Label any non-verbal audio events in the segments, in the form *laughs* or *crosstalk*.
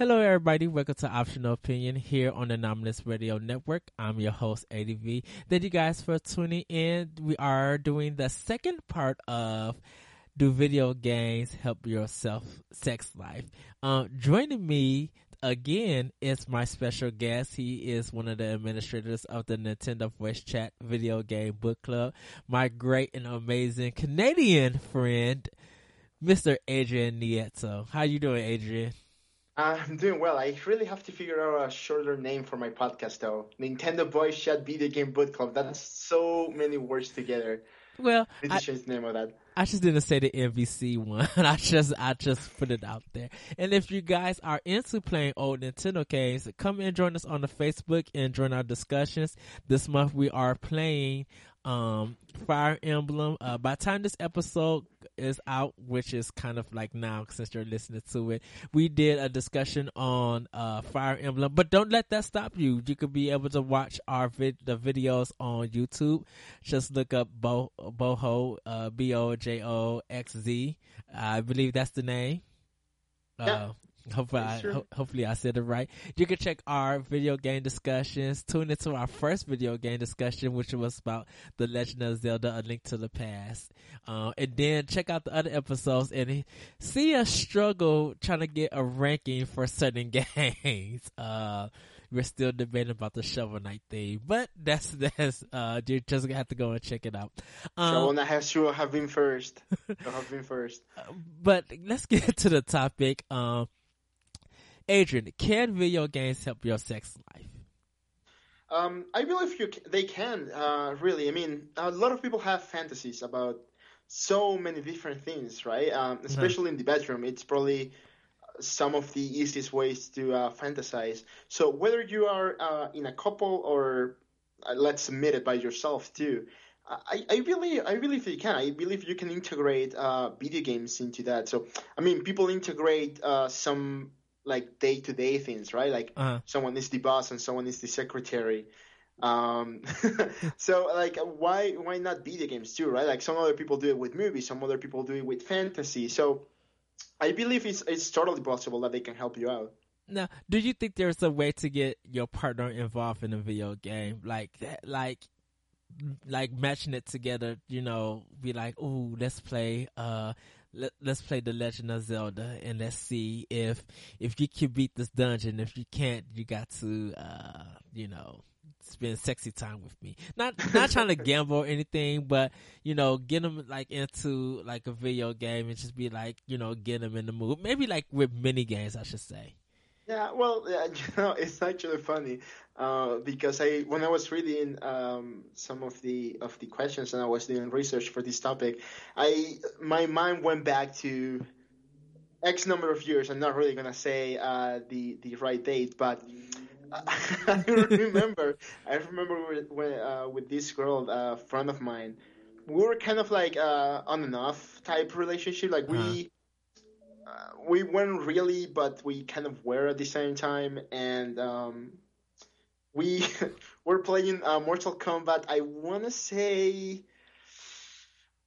Hello, everybody. Welcome to Optional Opinion here on the Anomalous Radio Network. I'm your host, ADV. Thank you guys for tuning in. We are doing the second part of Do Video Games Help Your Self Sex Life? Um, joining me again is my special guest. He is one of the administrators of the Nintendo Voice Chat Video Game Book Club. My great and amazing Canadian friend, Mr. Adrian Nieto. How you doing, Adrian? I'm doing well. I really have to figure out a shorter name for my podcast, though. Nintendo Voice Chat Video Game Book Club. That's so many words together. Well, I, change the name of that. I just didn't say the NVC one. *laughs* I just, I just put it out there. And if you guys are into playing old Nintendo games, come and join us on the Facebook and join our discussions. This month we are playing um Fire Emblem. Uh, by the time this episode is out, which is kind of like now since you're listening to it, we did a discussion on uh Fire Emblem. But don't let that stop you. You could be able to watch our vid- the videos on YouTube. Just look up Bo Bojo uh, B O J O X Z. I believe that's the name. Uh. *laughs* Hopefully, I, ho- hopefully I said it right. You can check our video game discussions. Tune into our first video game discussion, which was about The Legend of Zelda: A Link to the Past, uh, and then check out the other episodes and see us struggle trying to get a ranking for certain *laughs* games. Uh, we're still debating about the Shovel Knight thing, but that's *laughs* that's uh, you're just gonna have to go and check it out. Um, Shovel Knight has to have been first. have been first. But let's get to the topic. Um Adrian, can video games help your sex life? Um, I believe you they can. Uh, really, I mean, a lot of people have fantasies about so many different things, right? Um, uh-huh. especially mm-hmm. in the bedroom, it's probably some of the easiest ways to uh, fantasize. So whether you are uh, in a couple or uh, let's admit it by yourself too, I, I really I really think you can. I believe you can integrate uh, video games into that. So I mean, people integrate uh, some like day to day things, right? Like uh-huh. someone is the boss and someone is the secretary. Um, *laughs* so like why why not video games too, right? Like some other people do it with movies, some other people do it with fantasy. So I believe it's it's totally possible that they can help you out. Now, do you think there's a way to get your partner involved in a video game like that? Like like matching it together, you know, be like, "Ooh, let's play uh let, us play the Legend of Zelda and let's see if if you can beat this dungeon. If you can't, you got to uh, you know spend sexy time with me. Not not trying to *laughs* gamble or anything, but you know, get them like into like a video game and just be like, you know, get them in the mood. Maybe like with mini games, I should say. Yeah, well, *laughs* you know, it's actually funny uh, because I, when I was reading um, some of the of the questions and I was doing research for this topic, I my mind went back to X number of years. I'm not really gonna say uh, the the right date, but *laughs* I remember I remember when uh, with this girl, a friend of mine, we were kind of like uh, on and off type relationship. Like uh-huh. We uh, we weren't really, but we kind of were at the same time, and um, we *laughs* were playing uh, Mortal Kombat. I want to say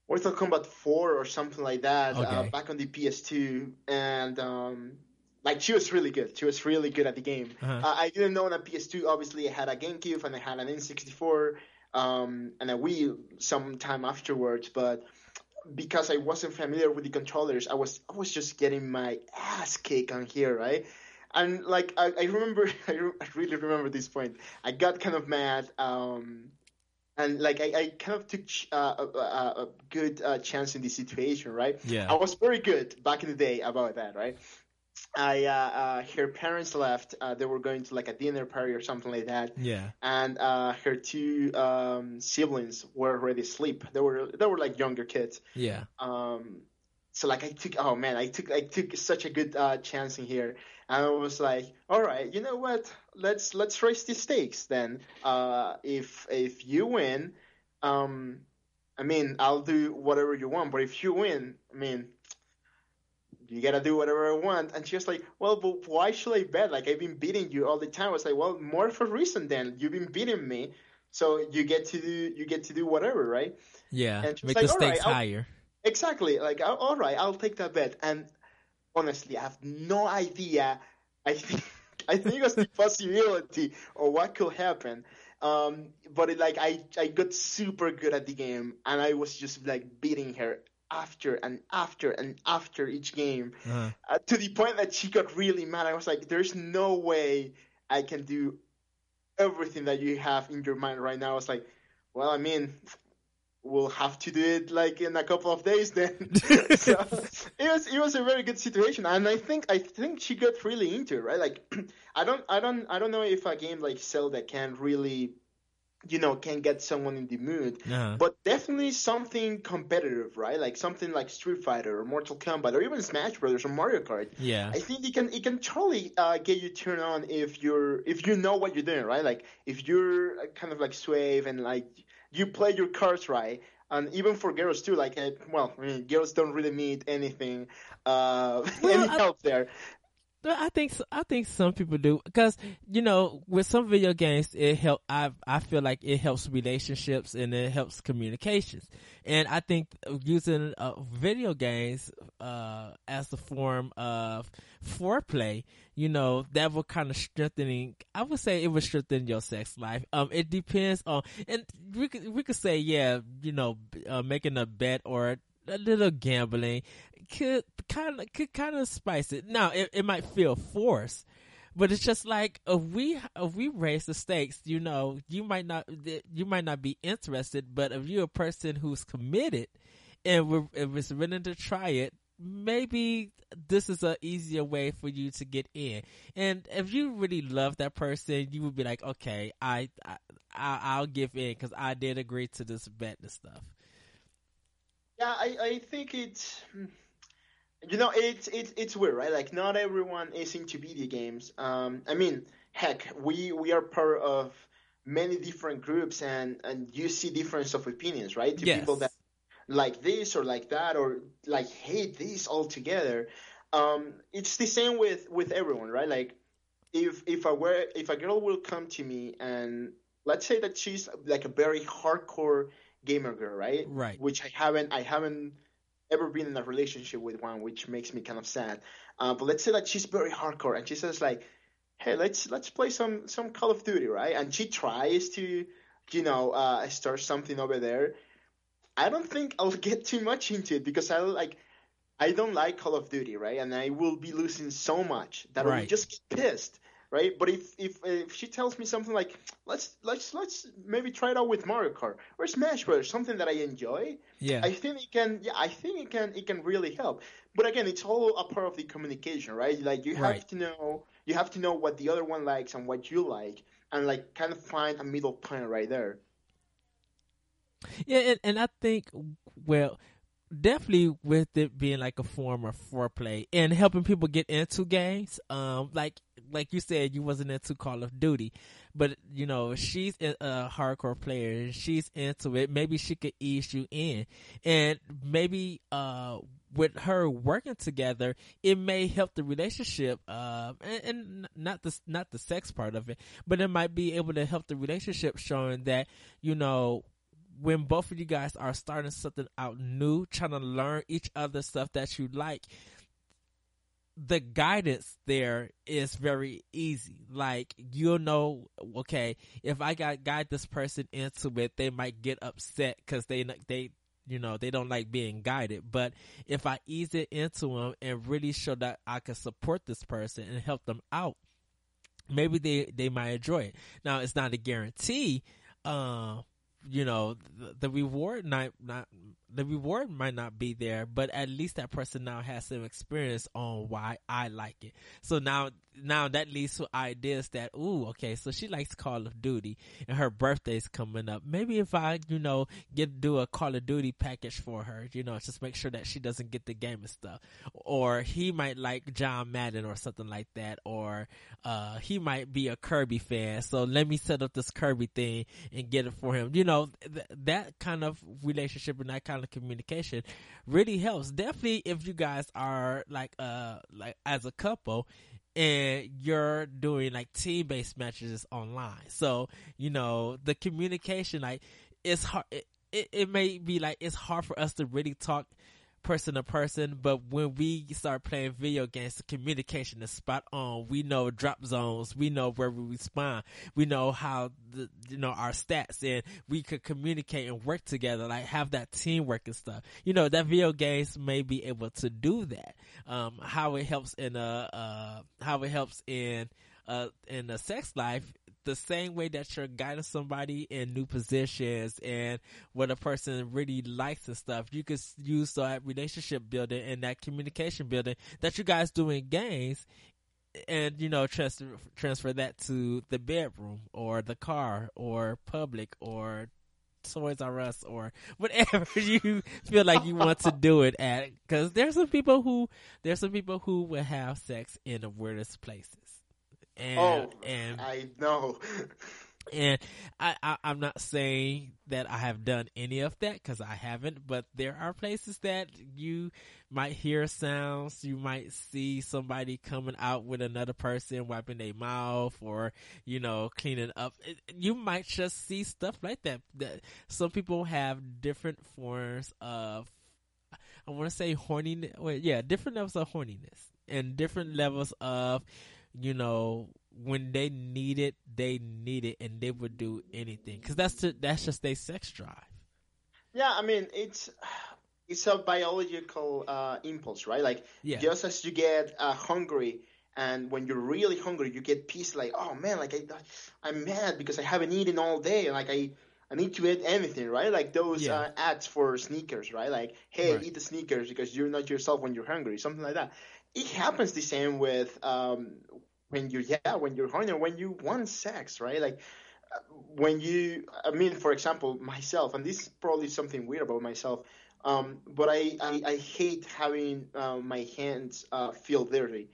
Mortal Kombat 4 or something like that uh, okay. uh, back on the PS2, and um, like she was really good. She was really good at the game. Uh-huh. Uh, I didn't know on a PS2. Obviously, I had a GameCube and I had an N64 um, and a Wii some time afterwards, but because I wasn't familiar with the controllers, I was I was just getting my ass kicked on here, right? And like I, I remember, *laughs* I, I, really remember this point. I got kind of mad, um, and like I, I kind of took uh, a, a, a, good uh, chance in this situation, right? Yeah. I was very good back in the day about that, right? I uh, uh, her parents left. Uh, they were going to like a dinner party or something like that. Yeah. And uh, her two um, siblings were already asleep. They were they were like younger kids. Yeah. Um. So like I took oh man I took I took such a good uh, chance in here and I was like all right you know what let's let's raise the stakes then uh if if you win um I mean I'll do whatever you want but if you win I mean you gotta do whatever I want. And she was like, well, but why should I bet? Like, I've been beating you all the time. I was like, well, more for reason then. You've been beating me. So you get to do, you get to do whatever, right? Yeah. And make like, the stakes right, higher. Exactly. Like, all right, I'll take that bet. And honestly, I have no idea I think *laughs* I think it was the *laughs* possibility or what could happen. Um, but it, like I I got super good at the game, and I was just like beating her after and after and after each game uh-huh. uh, to the point that she got really mad. I was like, "There's no way I can do everything that you have in your mind right now." I was like, "Well, I mean, we'll have to do it like in a couple of days then." *laughs* so it was it was a very good situation, and I think I think she got really into it, right? Like, *clears throat* I don't I don't I don't know if a game like Zelda can really you know can get someone in the mood. Uh-huh. but definitely something competitive right? Like something like street fighter or mortal kombat or even smash brothers or mario kart. Yeah. I think it can it can totally uh, get you turned on if you're if you know what you're doing right? Like if you're uh, kind of like suave and like you play your cards right. And even for girls too like uh, well I mean, girls don't really need anything uh *laughs* well, any help there I think I think some people do because you know with some video games it help I I feel like it helps relationships and it helps communications. And I think using uh, video games uh, as a form of foreplay you know that will kind of strengthening I would say it would strengthen your sex life. Um it depends on and we could we could say yeah you know uh, making a bet or a little gambling could kind of could kind of spice it. Now it, it might feel forced, but it's just like if we if we raise the stakes, you know, you might not you might not be interested, but if you're a person who's committed and we're, if it's willing to try it, maybe this is an easier way for you to get in. And if you really love that person, you would be like, okay, I, I I'll give in because I did agree to this bet and stuff. Yeah, I, I think it's you know it's it's it's weird, right? Like not everyone is into video games. Um, I mean, heck, we we are part of many different groups, and and you see difference of opinions, right? To yes. people that like this or like that or like hate this altogether. Um, it's the same with with everyone, right? Like if if a were if a girl will come to me and let's say that she's like a very hardcore gamer girl, right? Right. Which I haven't I haven't ever been in a relationship with one, which makes me kind of sad. Uh, but let's say that she's very hardcore and she says like, "Hey, let's let's play some some Call of Duty, right?" And she tries to, you know, uh, start something over there. I don't think I'll *laughs* get too much into it because I like. I don't like Call of Duty, right? And I will be losing so much that right. I will just get pissed right? But if, if if she tells me something like let's let's let's maybe try it out with Mario Kart or Smash Bros, something that I enjoy, yeah, I think it can yeah I think it can it can really help. But again, it's all a part of the communication, right? Like you have right. to know you have to know what the other one likes and what you like, and like kind of find a middle point right there. Yeah, and, and I think well definitely with it being like a form of foreplay and helping people get into games. Um, like like you said, you wasn't into Call of Duty, but you know she's a hardcore player. and She's into it. Maybe she could ease you in, and maybe uh with her working together, it may help the relationship, uh, and, and, not the not the sex part of it, but it might be able to help the relationship, showing that you know when both of you guys are starting something out new, trying to learn each other stuff that you like, the guidance there is very easy. Like you'll know, okay, if I got guide this person into it, they might get upset because they they you know they don't like being guided. But if I ease it into them and really show that I can support this person and help them out, maybe they they might enjoy it. Now it's not a guarantee. Uh, you know the, the reward not not the reward might not be there, but at least that person now has some experience on why I like it. So now, now that leads to ideas that, ooh, okay, so she likes Call of Duty and her birthday's coming up. Maybe if I, you know, get, do a Call of Duty package for her, you know, just make sure that she doesn't get the game and stuff. Or he might like John Madden or something like that. Or, uh, he might be a Kirby fan. So let me set up this Kirby thing and get it for him. You know, th- that kind of relationship and that kind of of communication really helps. Definitely if you guys are like uh like as a couple and you're doing like team based matches online. So, you know, the communication like it's hard it, it, it may be like it's hard for us to really talk person to person, but when we start playing video games, the communication is spot on. We know drop zones. We know where we respond. We know how the, you know, our stats and we could communicate and work together, like have that teamwork and stuff. You know, that video games may be able to do that. Um, how it helps in a, uh, how it helps in, uh, in a sex life the same way that you're guiding somebody in new positions and what a person really likes and stuff, you could use that relationship building and that communication building that you guys do in games and you know transfer transfer that to the bedroom or the car or public or Toys R Us or whatever *laughs* you feel like you want to do it at. Because there's some people who there's some people who will have sex in the weirdest places. Oh, and, oh, and I know. and I, I I'm not saying that I have done any of that because I haven't, but there are places that you might hear sounds, you might see somebody coming out with another person wiping their mouth or you know cleaning up. You might just see stuff like that. That some people have different forms of I want to say horniness. Well, yeah, different levels of horniness and different levels of you know, when they need it, they need it, and they would do anything because that's the, that's just their sex drive. Yeah, I mean it's it's a biological uh, impulse, right? Like Yeah. just as you get uh, hungry, and when you're really hungry, you get pissed. Like, oh man, like I I'm mad because I haven't eaten all day, and like I. I need to eat anything, right? Like those Yeah. uh, ads for Snickers, right? Like, hey, Right. eat the Snickers because you're not yourself when you're hungry, something like that. It happens the same with um, when you, yeah, when you're horny, when you want sex, right? Like, uh, when you, I mean, for example, myself, and this is probably something weird about myself, um, but I, I, I hate having uh, my hands uh, feel dirty.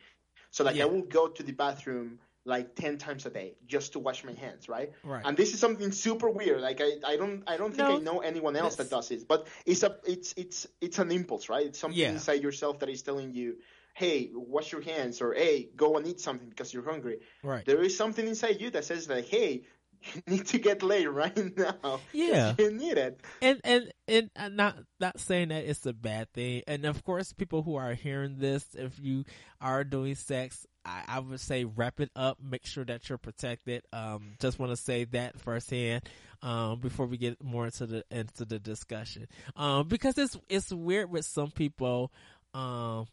So, like, Yeah. I will go to the bathroom like 10 times a day just to wash my hands, right? Right. And this is something super weird. Like I, I don't I don't think No, I know anyone else that does this But it's a it's it's it's an impulse, right? It's something Yeah. inside yourself that is telling you, Hey, wash your hands or hey, go and eat something because you're hungry. right. There is something inside you that says like, Hey, you *laughs* need to get laid right now. Yeah. You need it. and and and I'm not not saying that it's a bad thing. And of course, people who are hearing this, if you are doing sex, I, I would say wrap it up. Make sure that you're protected. Um, just want to say that firsthand. Um, before we get more into the into the discussion, um, because it's it's weird with some people, um,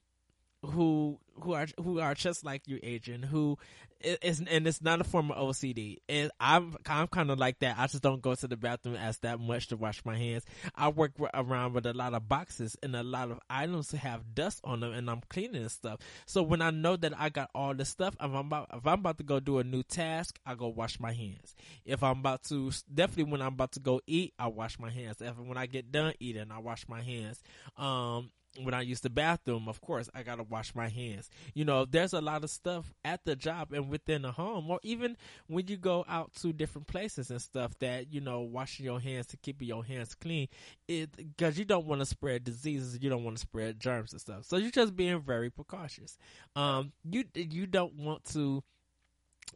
who who are who are just like you, Adrian, Who is and it's not a form of OCD. And I'm I'm kind of like that. I just don't go to the bathroom as that much to wash my hands. I work around with a lot of boxes and a lot of items that have dust on them, and I'm cleaning and stuff. So when I know that I got all this stuff, if I'm about if I'm about to go do a new task, I go wash my hands. If I'm about to definitely when I'm about to go eat, I wash my hands. If when I get done eating, I wash my hands. Um, when I use the bathroom, of course, I gotta wash my hands. You know, there's a lot of stuff at the job and within the home, or even when you go out to different places and stuff that, you know, washing your hands to keep your hands clean, it, cause you don't want to spread diseases, you don't want to spread germs and stuff. So you're just being very precautious. Um, you, you don't want to,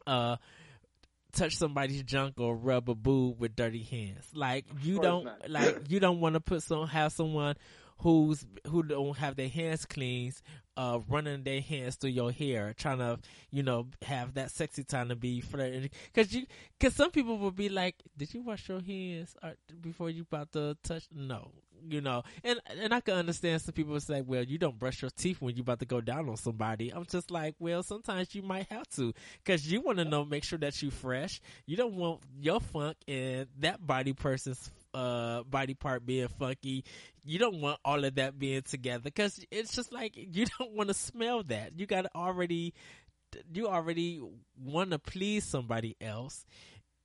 uh, touch somebody's junk or rub a boob with dirty hands. Like you don't not. like you don't want to put some have someone who's who don't have their hands clean, uh, running their hands through your hair, trying to you know have that sexy time to be flirting. Cause you, cause some people will be like, "Did you wash your hands or, before you about to touch?" No, you know, and and I can understand some people say, "Well, you don't brush your teeth when you about to go down on somebody." I'm just like, well, sometimes you might have to, cause you want to know, make sure that you fresh. You don't want your funk and that body person's uh body part being funky. You don't want all of that being together because it's just like you *laughs* don't want to smell that. You got to already, you already want to please somebody else.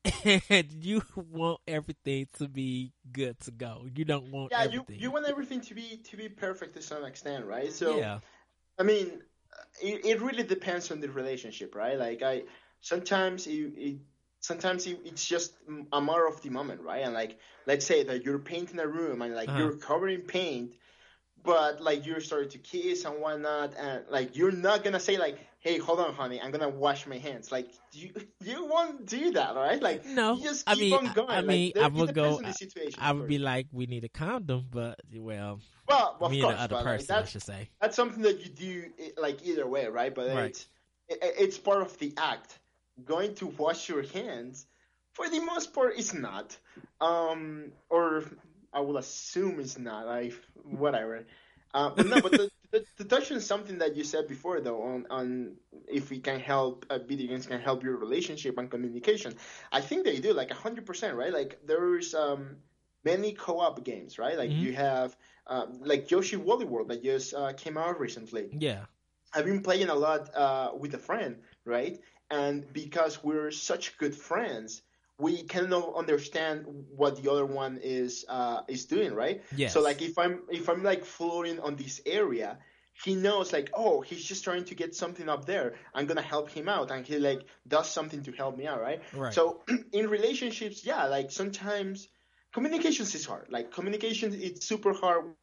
*laughs* And you want everything to be good to go. You don't want Yeah, you, you want everything to be to be perfect to some extent, right? So yeah, I mean, it, it really depends on the relationship, right? Like I sometimes it, it sometimes it's just a matter of the moment, right? And like let's say that you're painting a room and like Uh-huh. you're covering paint, but like you're starting to kiss and whatnot, and like you're not gonna say like, "Hey, hold on, honey, I'm gonna wash my hands." Like you, *laughs* you won't do that, right? Like no, you just I mean, on going. I mean, like, I would go. I would be like, we need a condom, but well, well, of me course, and the other but, like, person, I that's should say. that's something that you do like either way, right? But Right. it's it, it's part of the act. Going to wash your hands, for the most part, it's not. Um, or I will assume it's not. I whatever. Uh, but no, but the, *laughs* the, to touch on something that you said before, though, on on if we can help uh, video games can help your relationship and communication, I think they do like hundred percent, right? Like there's um many co-op games, right? Like Mhm. you have uh, like Yoshi Woolly World that just uh, came out recently. Yeah, I've been playing a lot uh, with a friend, right? And because we're such good friends, we of understand what the other one is uh, is doing, right? yes. So like if I'm if I'm like floating on this area, he knows like oh he's just trying to get something up there. I'm gonna help him out, and he like does something to help me out, right? right. So *clears throat* in relationships, yeah, like sometimes communications is hard. Like communication, it's super hard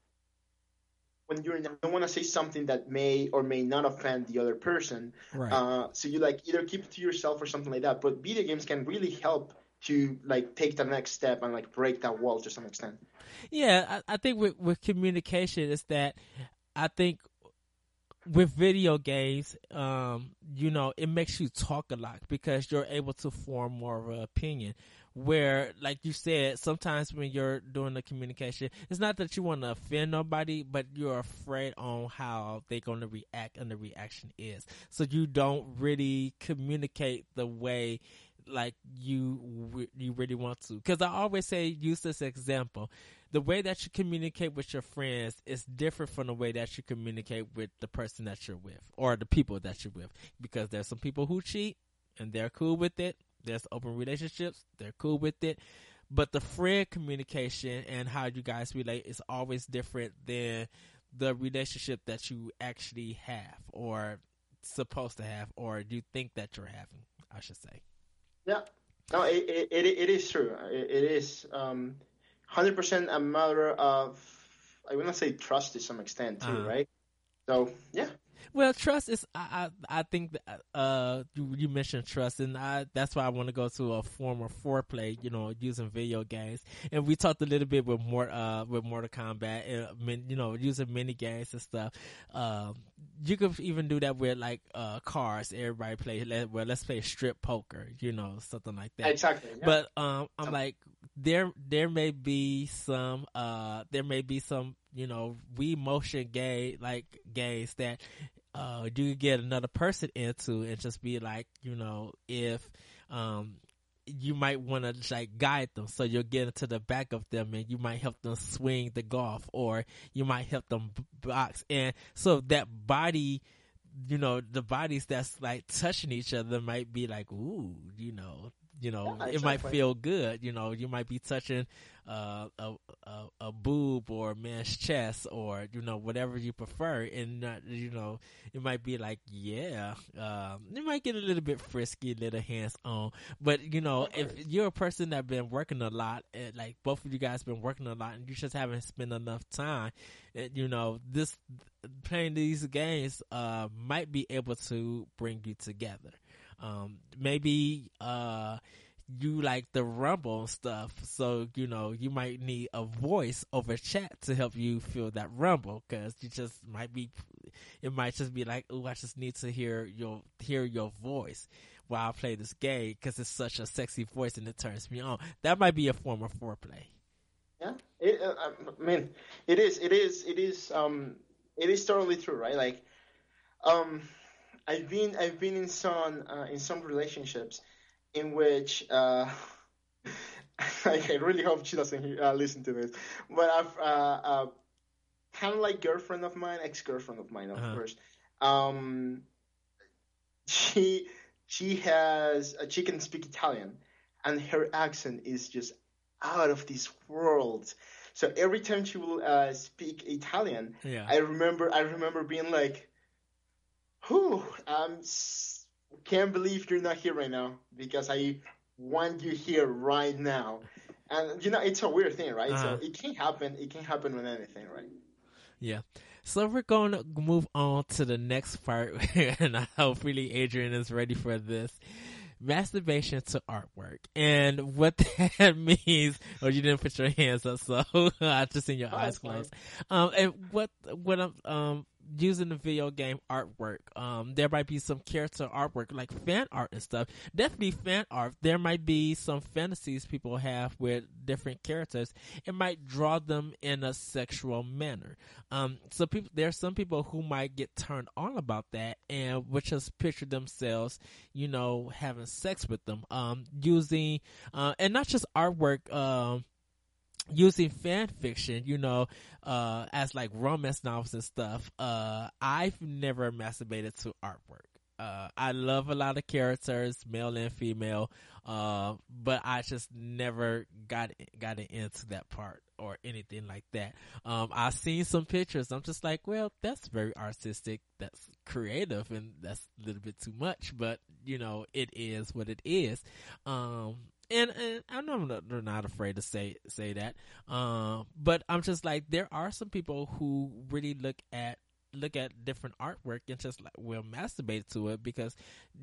when you're you don't want to say something that may or may not offend the other person. right. Uh, so you like either keep it to yourself or something like that. But video games can really help to like take the next step and like break that wall to some extent. Yeah, I, I think with with communication is that I think with video games, um, you know, it makes you talk a lot because you're able to form more of an opinion. Where, like you said, sometimes when you're doing the communication, it's not that you want to offend nobody, but you're afraid on how they're going to react and the reaction is. So you don't really communicate the way like you you really want to. Because I always say use this example: the way that you communicate with your friends is different from the way that you communicate with the person that you're with or the people that you're with. Because there's some people who cheat and they're cool with it. There's open relationships; they're cool with it. But the friend communication and how you guys relate is always different than the relationship that you actually have or supposed to have or you think that you're having. I should say. Yeah. No, it it, it, it is true. It, it is um, hundred percent a matter of I want to say trust to some extent too, Uh-huh. right? So yeah, Well, trust is. I I, I think that, uh you you mentioned trust, and I that's why I want to go to a form of foreplay. You know, using video games, and we talked a little bit with more uh with Mortal Kombat, and you know, using mini games and stuff. Um, you could even do that with like uh cars. Everybody play. Let, well, let's play strip poker. You know, something like that. exactly. yeah. But um, I'm Some- like there there may be some uh there may be some you know Wii motion gay like gays that uh you could get another person into and just be like you know if um you might want to like guide them. So you'll get into the back of them and you might help them swing the golf or you might help them box. And so that body you know the bodies that's like touching each other might be like ooh you know you know it might feel good you know you might be touching uh, a, a a boob or a man's chest or you know whatever you prefer. And you know it might be like yeah um you might get a little bit frisky a little hands on but you know if you're a person that been working a lot and like both of you guys been working a lot and you just haven't spent enough time and, you know this playing these games uh might be able to bring you together. Um maybe uh you like the rumble and stuff. So you know you might need a voice over chat to help you feel that rumble because you just might be it might just be like oh i just need to hear your hear your voice while i play this game because it's such a sexy voice and it turns me on. That might be a form of foreplay. Yeah, it, uh, I mean, it is, it is, it is, um, it is totally true, right? Like, um, I've been, I've been in some, uh, in some relationships in which, uh, *laughs* I really hope she doesn't hear, uh, listen to this, but I've, uh, uh, kind of like girlfriend of mine, ex girlfriend of mine, of Uh-huh. course. Um, she, she has, uh, she can speak Italian, and her accent is just out of this world. So every time she will uh, speak Italian, yeah I remember I remember being like, "Whew, um, s- can't believe you're not here right now because I want you here right now." And you know, it's a weird thing, right? Uh-huh. So it can happen. It can happen with anything, right? Yeah. So we're going to move on to the next part, *laughs* and hopefully Adrian is ready for this. Masturbation to artwork, and what *laughs* that means. Or oh, you didn't put your hands up, so *laughs* I just seen your oh, eyes closed. Um, and what what I'm um using the video game artwork. Um, there might be some character artwork like fan art and stuff. Definitely fan art. There might be some fantasies people have with different characters. It might draw them in a sexual manner. Um, so people, there are some people who might get turned on about that and would just picture themselves, you know, having sex with them. Um, using, uh, and not just artwork, um, using fan fiction, you know, uh, as like romance novels and stuff. Uh, I've never masturbated to artwork. Uh, I love a lot of characters, male and female, uh, but I just never got got into that part or anything like that. Um, I've seen some pictures. I'm just like, well, that's very artistic. That's creative, and that's a little bit too much. But you know, it is what it is. Um, and, and I know they're not afraid to say say that. Um, but I'm just like there are some people who really look at look at different artwork and just like will masturbate to it because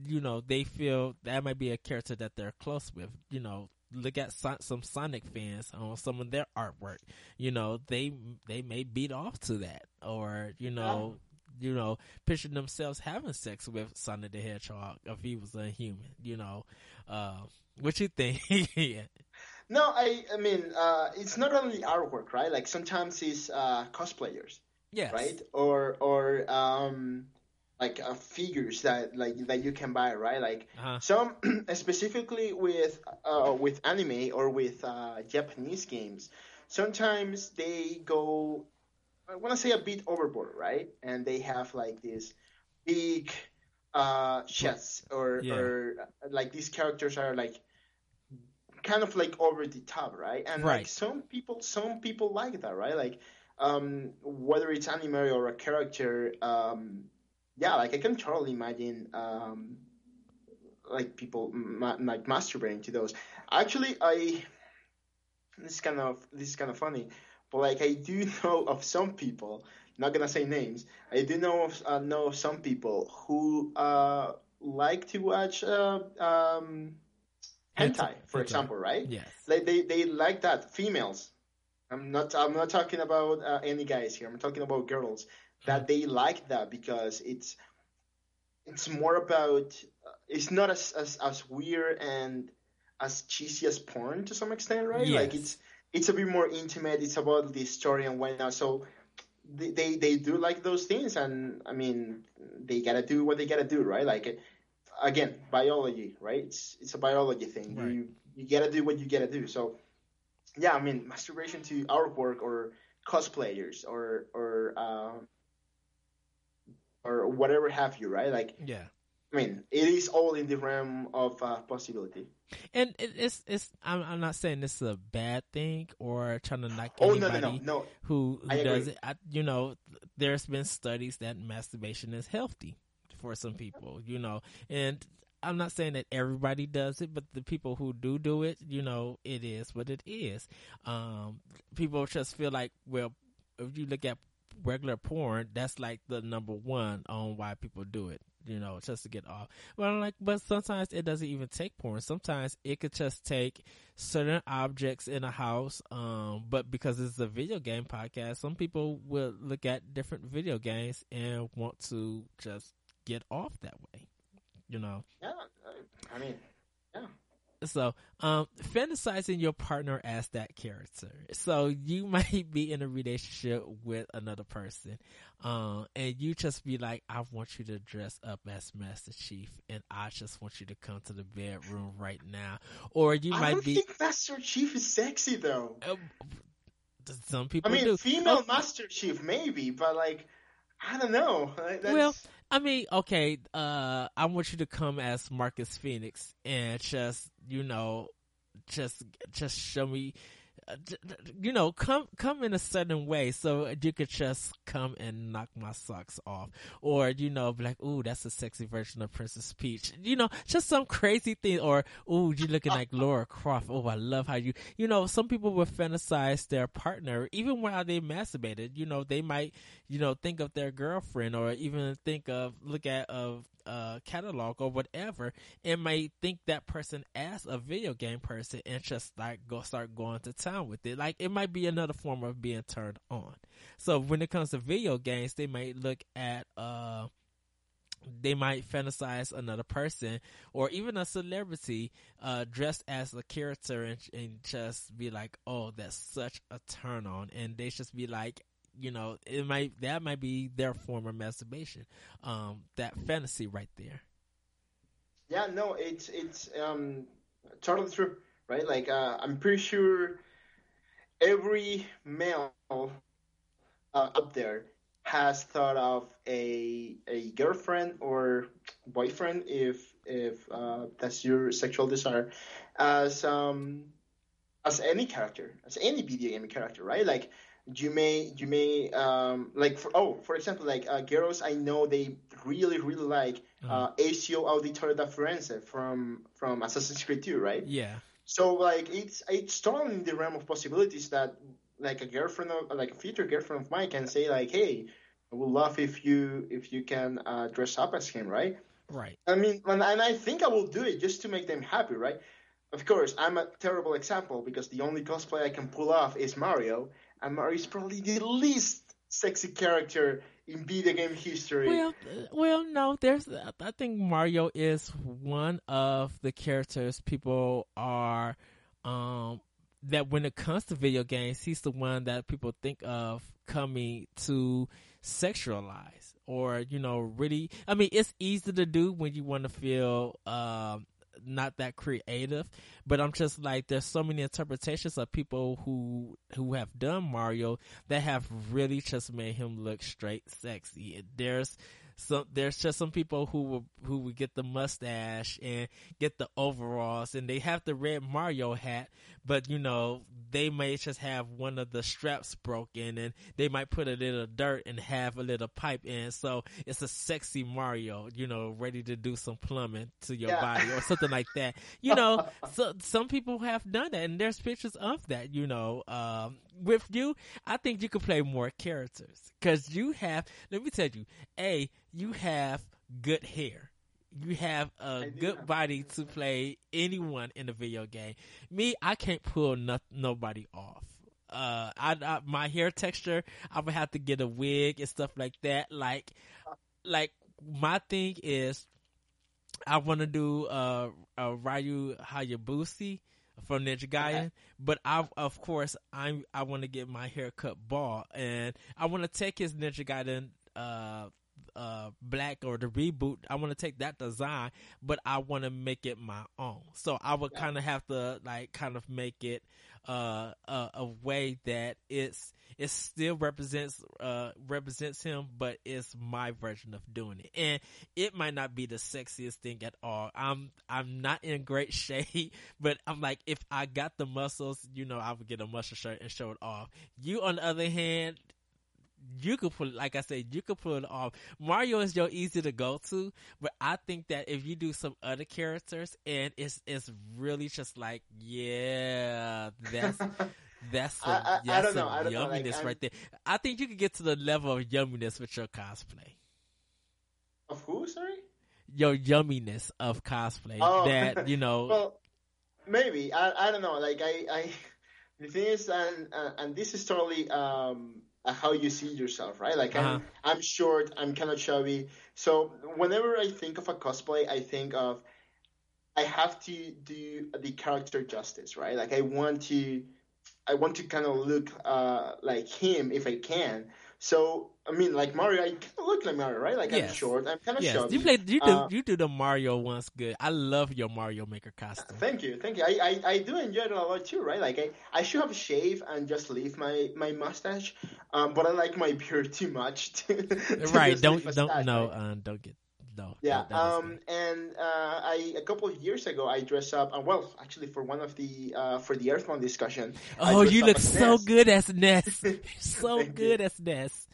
you know they feel that might be a character that they're close with. You know, look at so- some Sonic fans on some of their artwork. You know, they they may beat off to that or you know. You know, picture themselves having sex with Sonic the Hedgehog if he was a human, you know. Uh, what you think? *laughs* yeah. No, I I mean uh, it's not only artwork, right? Like sometimes it's uh, cosplayers, yes. right? Or or um, like uh, figures that like that you can buy, right? Like uh-huh. some *clears throat* specifically with uh, with anime or with uh, Japanese games, sometimes they go. I want to say a bit overboard, right? And they have like this big uh chests or yeah. or uh, like these characters are like kind of like over the top, right? And right. like some people, some people like that, right? Like, um, whether it's anime or a character, um, yeah, like I can totally imagine, um, like people ma- like masturbating to those. Actually, I this is kind of this is kind of funny, but like I do know of some people. Not gonna say names. I do know of uh, know of some people who uh, like to watch uh, um, hentai, for example, right? Yes. Like they, they like that. Females. I'm not I'm not talking about uh, any guys here. I'm talking about girls that they like that because it's it's more about uh, it's not as, as as weird and as cheesy as porn to some extent, right? Yes. Like it's it's a bit more intimate. It's about the story and whatnot. So they, they they do like those things, and I mean they gotta do what they gotta do, right? Like again, biology, right? It's it's a biology thing. Right. You you gotta do what you gotta do. So yeah, I mean, masturbation to artwork or cosplayers or or uh, or whatever have you, right? Like yeah. I mean, it is all in the realm of uh, possibility. And it's it's I'm, I'm not saying this is a bad thing or trying to knock oh, anybody no, no, no, who, who does it. I, you know, there's been studies that masturbation is healthy for some people, you know, and I'm not saying that everybody does it, but the people who do do it, you know, it is what it is. Um, people just feel like, well, if you look at regular porn, that's like the number one on why people do it. You know, just to get off. But I'm like, but sometimes it doesn't even take porn. Sometimes it could just take certain objects in a house. Um, but because it's a video game podcast, some people will look at different video games and want to just get off that way. You know. Yeah, I mean, yeah. So, um, fantasizing your partner as that character. So you *laughs* might be in a relationship with another person, um, and you just be like, I want you to dress up as Master Chief, and I just want you to come to the bedroom right now. Or you I might be. think Master Chief is sexy though. Um, some people I mean, do. female oh. Master Chief maybe, but like, I don't know. That's... Well, I mean, okay, uh, I want you to come as Marcus Phoenix and just, you know, just, just show me, you know, come come in a certain way so you could just come and knock my socks off, or you know, be like, ooh, that's a sexy version of Princess Peach. You know, just some crazy thing, or ooh, you're looking like Lara Croft. Oh, I love how you. You know, some people will fantasize their partner even while they masturbated. You know, they might, you know, think of their girlfriend, or even think of look at of uh, catalog or whatever, and might think that person as a video game person and just like go start going to town with it. Like it might be another form of being turned on. So when it comes to video games, they might look at uh they might fantasize another person or even a celebrity uh, dressed as a character and, and, just be like, "Oh, that's such a turn on," and they just be like, you know, it might that might be their form of masturbation. Um, that fantasy right there. Yeah, no, it's it's um totally true, right? Like uh, I'm pretty sure every male uh, up there has thought of a a girlfriend or boyfriend if if uh, that's your sexual desire as um as any character as any video game character right like you may you may um, like for, oh for example like uh, girls I know they really really like mm-hmm. uh, Ezio Auditore da Firenze from from Assassin's Creed 2 right? Yeah. So like it's it's totally in the realm of possibilities that like a girlfriend of like a future girlfriend of mine can say like hey I would love if you if you can uh, dress up as him right? Right. I mean and, and I think I will do it just to make them happy right? Of course, I'm a terrible example because the only cosplay I can pull off is Mario, and Mario is probably the least sexy character in video game history. Well, well, no, there's. I think Mario is one of the characters people are, um, that when it comes to video games, he's the one that people think of coming to sexualize or you know really. I mean, it's easy to do when you want to feel um not that creative, but I'm just like there's so many interpretations of people who who have done Mario that have really just made him look straight sexy. There's some there's just some people who will who would get the mustache and get the overalls and they have the red Mario hat, but you know they may just have one of the straps broken and they might put a little dirt and have a little pipe in, so it's a sexy Mario, you know, ready to do some plumbing to your yeah. body or something like that. *laughs* You know, so some people have done that, and there's pictures of that. You know, um, with you, I think you could play more characters because you have. Let me tell you, a you have good hair. You have a good body to play anyone in a video game. Me, I can't pull no, nobody off. Uh, I, I, my hair texture, I would have to get a wig and stuff like that. Like, like my thing is, I want to do uh, uh Ryu Hayabusa from Ninja Gaiden, okay. but I of course I'm I want to get my hair cut bald and I want to take his Ninja Gaiden uh uh black or the reboot i want to take that design but i want to make it my own so i would yeah. kind of have to like kind of make it uh a, a way that it's it still represents uh represents him but it's my version of doing it. And it might not be the sexiest thing at all. I'm i'm not in great *laughs* shape but i'm like if i got the muscles you know i would get a muscle shirt and show it off. You on the other hand you could pull, like I said, you could pull it off. Mario is your easy to go to, but I think that if you do some other characters and it's it's really just like, yeah, that's *laughs* that's some, I, I, that's I some yumminess like, right there. I think you could get to the level of yumminess with your cosplay. Of who? Sorry. Your yumminess of cosplay. Oh. That you *laughs* know. well, maybe I I don't know. Like I I *laughs* the thing is, and and this is totally um how you see yourself, right? Like uh-huh. I'm, I'm short, I'm kind of chubby. So whenever I think of a cosplay, I think of I have to do the character justice, right? Like I want to, I want to kind of look uh, like him if I can. So I mean, like Mario, I kind of look like Mario, right? Like yes. I'm short, I'm kind of yes. You play, you do, uh, you do the Mario ones good. I love your Mario Maker costume. Thank you, thank you. I, I, I do enjoy it a lot too, right? Like I, I should have shaved and just leave my my mustache, um, but I like my beard too much. To, *laughs* to right? Don't don't no, right? uh, don't get no. Yeah. that- that um. And uh, I a couple of years ago I dressed up. Uh, well, actually, for one of the uh, for the Earthbound discussion. Oh, you look so Ness. good as Ness. *laughs* so Thank you. good as Ness.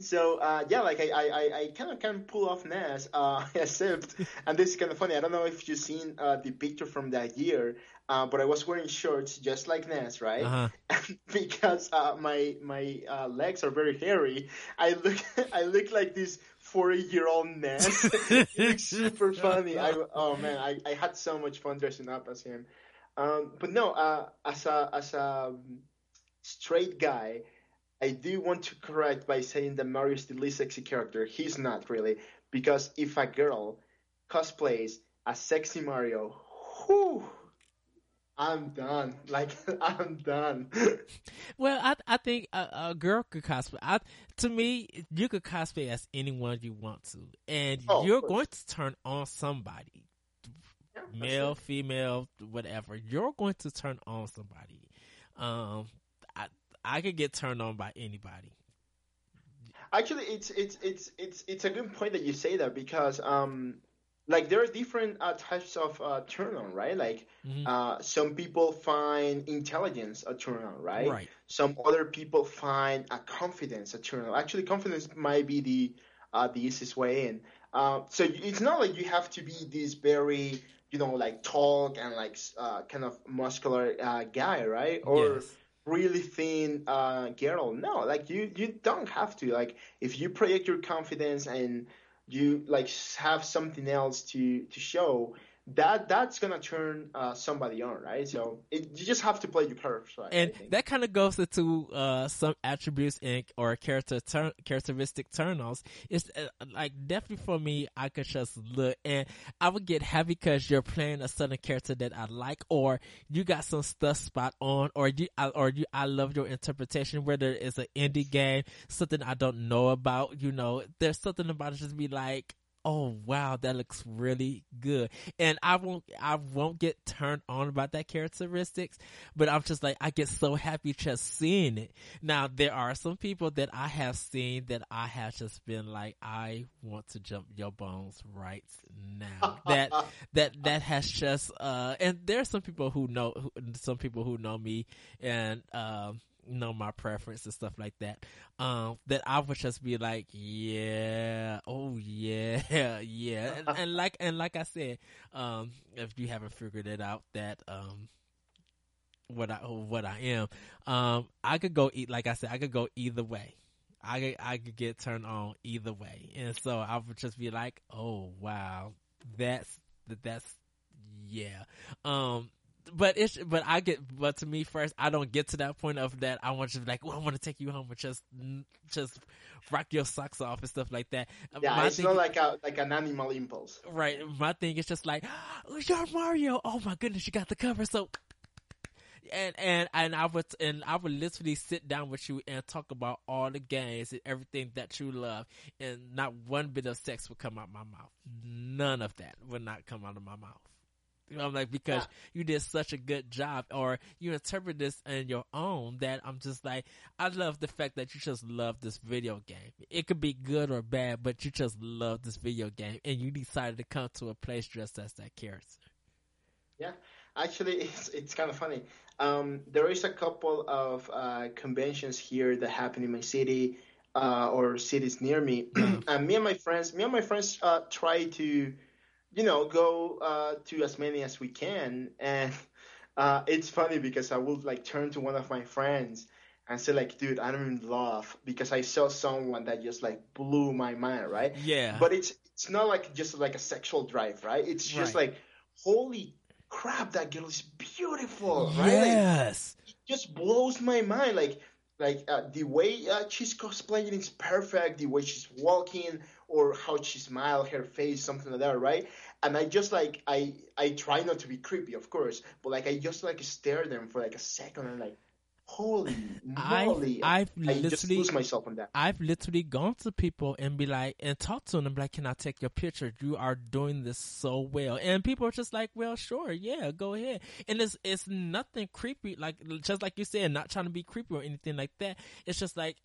So uh, yeah, like I, I, I- I kind of can pull off Ness, uh, *laughs* except, and this is kind of funny. I don't know if you've seen uh, the picture from that year, uh, but I was wearing shorts just like Ness, right? Uh-huh. *laughs* because uh, my my uh, legs are very hairy, I look I look like this forty year old Ness. *laughs* it looks super funny. I, oh man, I, I had so much fun dressing up as him. Um, but no, uh, as a as a straight guy, I do want to correct by saying that Mario is the least sexy character. He's not really, because if a girl cosplays as sexy Mario, whew, I'm done. Like *laughs* I'm done. Well, I I think a, a girl could cosplay. I, to me, you could cosplay as anyone you want to, and Oh, you're going to turn on somebody, Yeah, male, it. female, whatever. You're going to turn on somebody. Um, I I could get turned on by anybody. Actually, it's it's it's it's it's a good point that you say that because um, like there are different uh, types of uh, turn on, right? Like Mhm. uh, some people find intelligence a turn on, right? Right. Some other people find a confidence a turn on. Actually, confidence might be the uh, the easiest way in. Uh, so it's not like you have to be this very you know like tall and like uh, kind of muscular uh, guy, right? Or Yes. really thin uh, girl. No, like you you don't have to. Like if you project your confidence and you like have something else to to show, that that's gonna turn uh, somebody on, right? So it, you just have to play your curves, right? and that kind of goes into uh, some attributes and or character turn characteristic turn-ons. It's uh, like definitely for me, I could just look and I would get happy because you're playing a certain character that I like, or you got some stuff spot on, or you I, or you I love your interpretation. Whether it's an indie game, something I don't know about, you know, there's something about it just be like. Oh wow, that looks really good, and I won't, I won't get turned on about that characteristics, but I'm just like I get so happy just seeing it. Now there are some people that I have seen that I have just been like, I want to jump your bones right now. that *laughs* that that has just uh, and there are some people who know who, some people who know me and um know my preference and stuff like that. Um, that I would just be like, yeah, oh yeah, *laughs* yeah, and, and like and like I said, um, if you haven't figured it out, that um, what I what I am, um, I could go eat. Like I said, I could go either way. I could, I could get turned on either way, and so I would just be like, oh wow, that's that's yeah. Um, but it's but I get but to me first I don't get to that point of that I want you to be like well I want to take you home and just just rock your socks off and stuff like that. yeah, My it's thing- not like a like an animal impulse. right. My thing is just like oh, you're Mario. Oh my goodness, you got the cover. So and and and I would and I would literally sit down with you and talk about all the games and everything that you love, and not one bit of sex would come out my mouth. None of that would not come out of my mouth. I'm like because you did such a good job, or you interpret this in your own. That I'm just like, I love the fact that you just love this video game. It could be good or bad, but you just love this video game, and you decided to come to a place dressed as that character. Yeah, actually, it's it's kind of funny. Um, there is a couple of uh, conventions here that happen in my city uh, or cities near me, *clears throat* and me and my friends, me and my friends uh, try to, you know, go uh, to as many as we can, and *laughs* uh, it's funny because I would like turn to one of my friends and say like, dude, I'm in love because I saw someone that just like blew my mind, right? Yeah, but it's it's not like just like a sexual drive, right? It's just Right. like, holy crap, that girl is beautiful, right? Like, yes, it just blows my mind. Like like uh, the way uh, she's cosplaying is perfect. The way she's walking or how she smiled, her face, something like that, right? And I just like I I try not to be creepy, of course, but like I just like stare at them for like a second and like, holy moly! I've I just literally lose myself on that. I've literally gone to people and be like, and talk to them like, can I take your picture? You are doing this so well. And people are just like, well, sure, yeah, go ahead. And it's, it's nothing creepy. Like, just like you said, not trying to be creepy or anything like that. It's just like,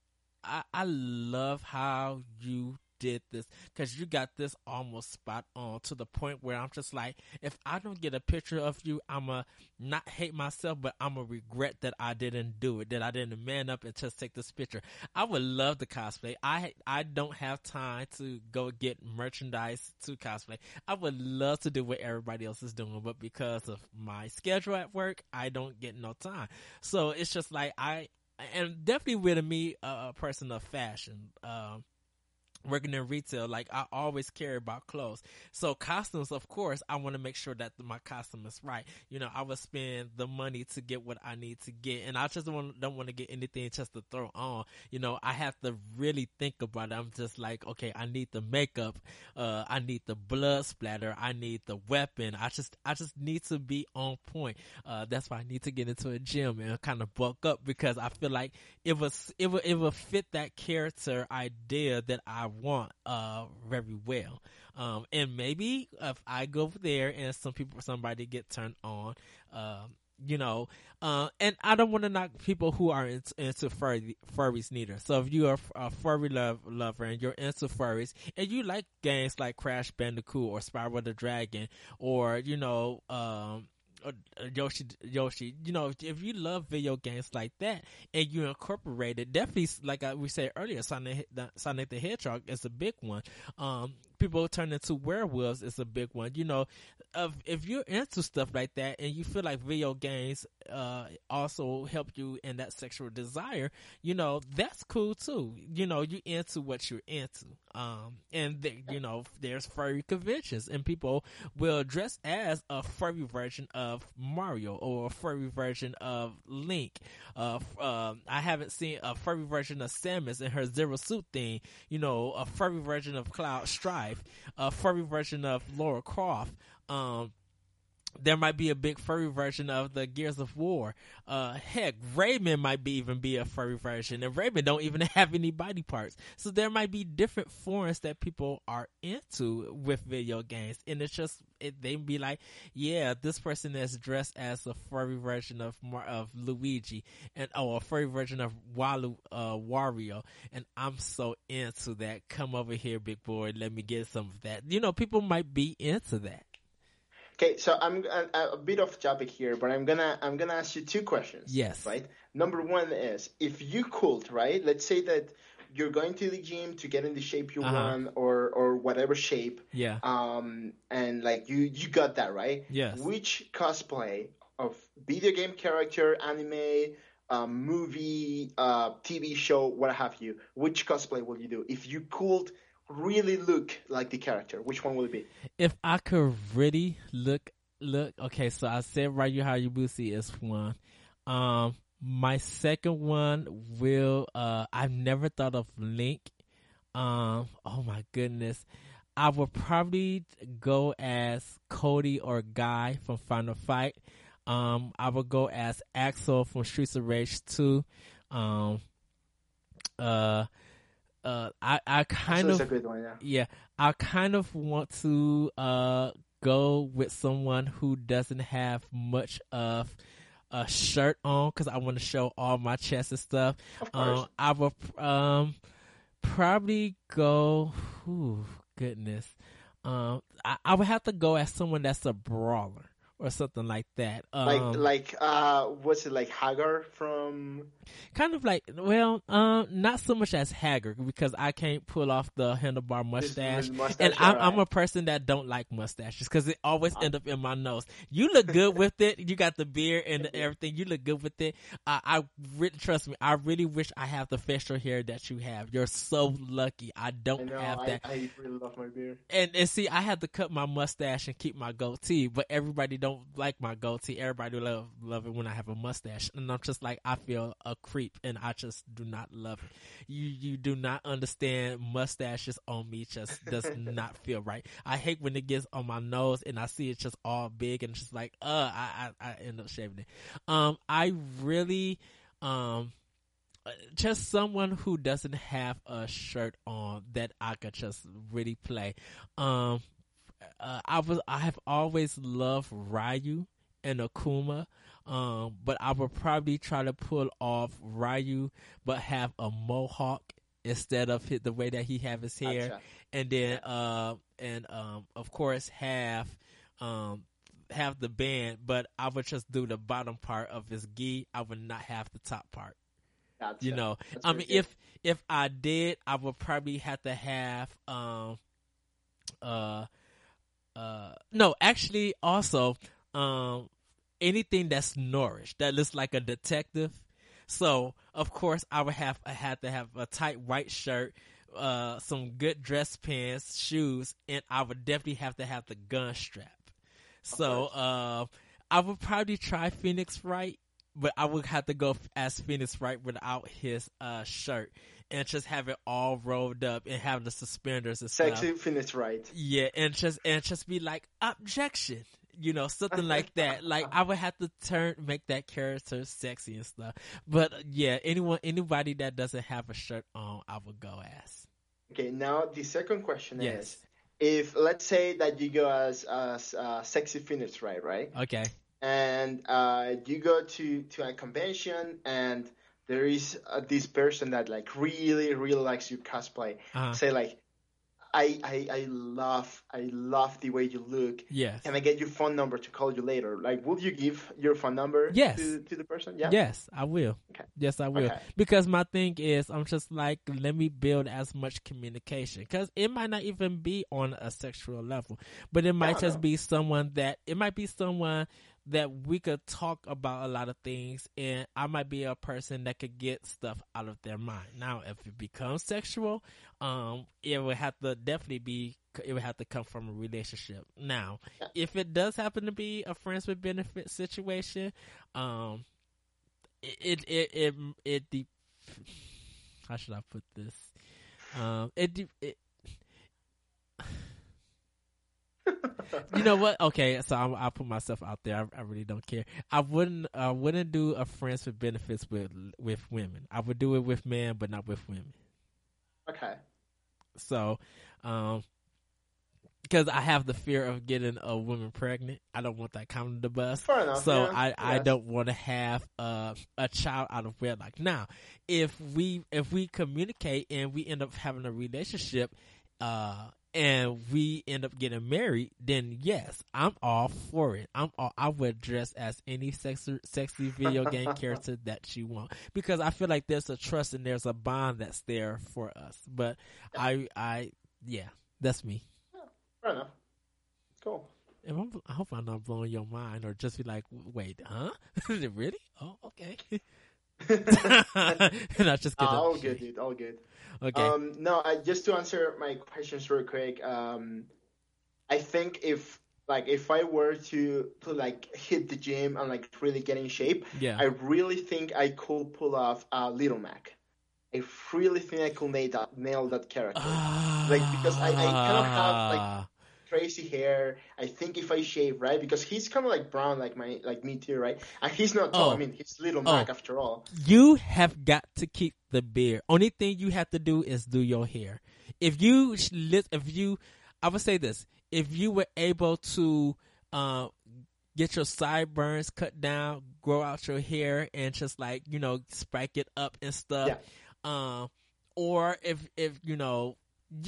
I, I love how you did this because you got this almost spot on to the point where I'm just like, if I don't get a picture of you, I'ma not hate myself, but I'ma regret that I didn't do it, that I didn't man up and just take this picture. I would love to cosplay. I I don't have time to go get merchandise to cosplay. I would love to do what everybody else is doing, but because of my schedule at work, I don't get no time. So it's just like I and definitely with me a person of fashion. Um, working in retail, like I always care about clothes. So costumes, of course, I want to make sure that my costume is right. You know, I would spend the money to get what I need to get, and I just don't, don't want to get anything just to throw on. You know, I have to really think about it. I'm just like, okay, I need the makeup, uh, I need the blood splatter, I need the weapon. I just, I just need to be on point. Uh, that's why I need to get into a gym and kind of bulk up because I feel like it was, it will, it will fit that character idea that I want uh very well. Um, and maybe if I go there and some people, somebody get turned on, uh, you know, uh, and I don't want to knock people who are into, into furry, furries neither. So if you are a furry love, lover and you're into furries and you like games like Crash Bandicoot or Spyro the Dragon or, you know, um, uh, Yoshi, Yoshi, you know, if you love video games like that and you incorporate it, definitely, like we said earlier, Sonic, Sonic the Hedgehog is a big one. Um, people turn into werewolves is a big one. You know, if, if you're into stuff like that and you feel like video games, uh, also help you in that sexual desire, you know, that's cool too. You know, you into what you're into. Um, and you know, there's furry conventions and people will dress as a furry version of Mario or a furry version of Link. Uh, um, I haven't seen a furry version of Samus in her Zero Suit thing. You know, a furry version of Cloud Strife a furry version of Lara Croft. Um, there might be a big furry version of the Gears of War. Uh, heck, Rayman might be even be a furry version, and Rayman don't even *laughs* have any body parts. So there might be different forms that people are into with video games, and it's just it, they be like, yeah, this person is dressed as a furry version of of Luigi, and oh, a furry version of Walu, uh, Wario, and I'm so into that. Come over here, big boy, let me get some of that. You know, people might be into that. Okay, so I'm a, a, bit off topic here, but I'm gonna I'm gonna ask you two questions. Yes. Right. Number one is if you could, right? Let's say that you're going to the gym to get in the shape you uh-huh. want, or or whatever shape. Yeah. Um, and like you you got that right. Yes. Which cosplay of video game character, anime, um, movie, uh, TV show, what have you? Which cosplay will you do if you could? Really look like the character, which one will it be? If I could really look look okay, so I said Ryu Hayabusa is one. Um my second one will uh I've never thought of Link. Um oh my goodness. I would probably go as Cody or Guy from Final Fight. Um I would go as Axel from Streets of Rage 2. Um uh uh, I I kind of one, yeah. yeah. I kind of want to uh go with someone who doesn't have much of a shirt on because I want to show all my chest and stuff. Of course. Um, I will um probably go. Ooh, goodness. Um, I, I would have to go as someone that's a brawler or something like that. Um, like like uh what's it like Haggar from kind of like well, um not so much as Haggar because I can't pull off the handlebar mustache. mustache and I'm, right. I'm, a person that don't like mustaches because it always end up in my nose. You look good *laughs* with it. You got the beard and everything. You look good with it. Uh, I really trust me. I really wish I have the facial hair that you have. You're so lucky. I don't I know, have that. I, I really love my beard. And and see, I had to cut my mustache and keep my goatee, but everybody don't like my goatee. Everybody love love it when I have a mustache, and I'm just like I feel a creep, and I just do not love it. You you do not understand mustaches on me just does *laughs* not feel right. I hate when it gets on my nose and I see it just all big and just like uh I I, I end up shaving it. Um, I really um just someone who doesn't have a shirt on that I could just really play. Um, uh, I was I have always loved Ryu and Akuma. Um, but I would probably try to pull off Ryu, but have a mohawk instead of the way that he have his hair, Gotcha. and then uh, and um, of course have um have the band, but I would just do the bottom part of his gi. I would not have the top part. Gotcha. You know, That's I mean, good. if if I did, I would probably have to have um uh uh no, actually, also um anything that's nourished that looks like a detective. So of course, I would have I had to have a tight white shirt, uh, some good dress pants, shoes, and I would definitely have to have the gun strap. So uh, I would probably try Phoenix Wright, but I would have to go as Phoenix Wright without his uh shirt and just have it all rolled up and have the suspenders and stuff. Sexy Phoenix Wright. Yeah, and just and just be like objection, you know, something like *laughs* that. Like I would have to turn make that character sexy and stuff. But yeah, anyone anybody that doesn't have a shirt on, I would go as. Okay, now the second question Yes. is if let's say that you go as as uh, sexy Phoenix Wright, right? Okay. and uh, you go to to a convention and there is uh, this person that like really really likes your cosplay Uh-huh. say like I, I i love i love the way you look Yes. can i get your phone number to call you later like will you give your phone number Yes. to, to the person yeah Yes, I will. Okay. Yes, I will. Okay. Because my thing is, I'm just like, let me build as much communication. Because it might not even be on a sexual level, but it might just be someone that, it might be someone that we could talk about a lot of things, and I might be a person that could get stuff out of their mind. Now, if it becomes sexual, um, it would have to definitely be, it would have to come from a relationship. Now, if it does happen to be a friends with benefit situation, um, it it it it, de- how should I put this? Um, it de- it. You know what? Okay, so I'm, I'll put myself out there. I, I really don't care. I wouldn't. I wouldn't do a friends with benefits with with women. I would do it with men, but not with women. okay So, um, because I have the fear of getting a woman pregnant, I don't want that coming to the bus. fair enough So yeah, I, I don't want to have uh, a child out of wedlock. Now, if we if we communicate and we end up having a relationship, uh, and we end up getting married, then yes, I'm all for it. I'm all, I would dress as any sexy sexy video game *laughs* character that you want because I feel like there's a trust and there's a bond that's there for us. But I I yeah, that's me. fair enough cool I hope I'm not blowing your mind or just be like, wait, huh? *laughs* Is it really? Oh, okay. *laughs* *laughs* *laughs* I just up. all good dude all good Okay. Um, no, I, just to answer my questions real quick. Um, I think if like if I were to to like hit the gym and like really get in shape, yeah. I really think I could pull off uh, Little Mac. I really think I could nail that nail that character. like, because I- I cannot have, like. Crazy hair. I think if I shave right, because he's kind of like brown, like my like me too, right? And he's not tall. Oh. I mean, he's Little Mac Oh. after all. you have got to keep the beard. Only thing you have to do is do your hair. If you lit- if you, I would say this: if you were able to, uh, get your sideburns cut down, grow out your hair, and just like you know, spike it up and stuff. Yeah. Um, or if if you know.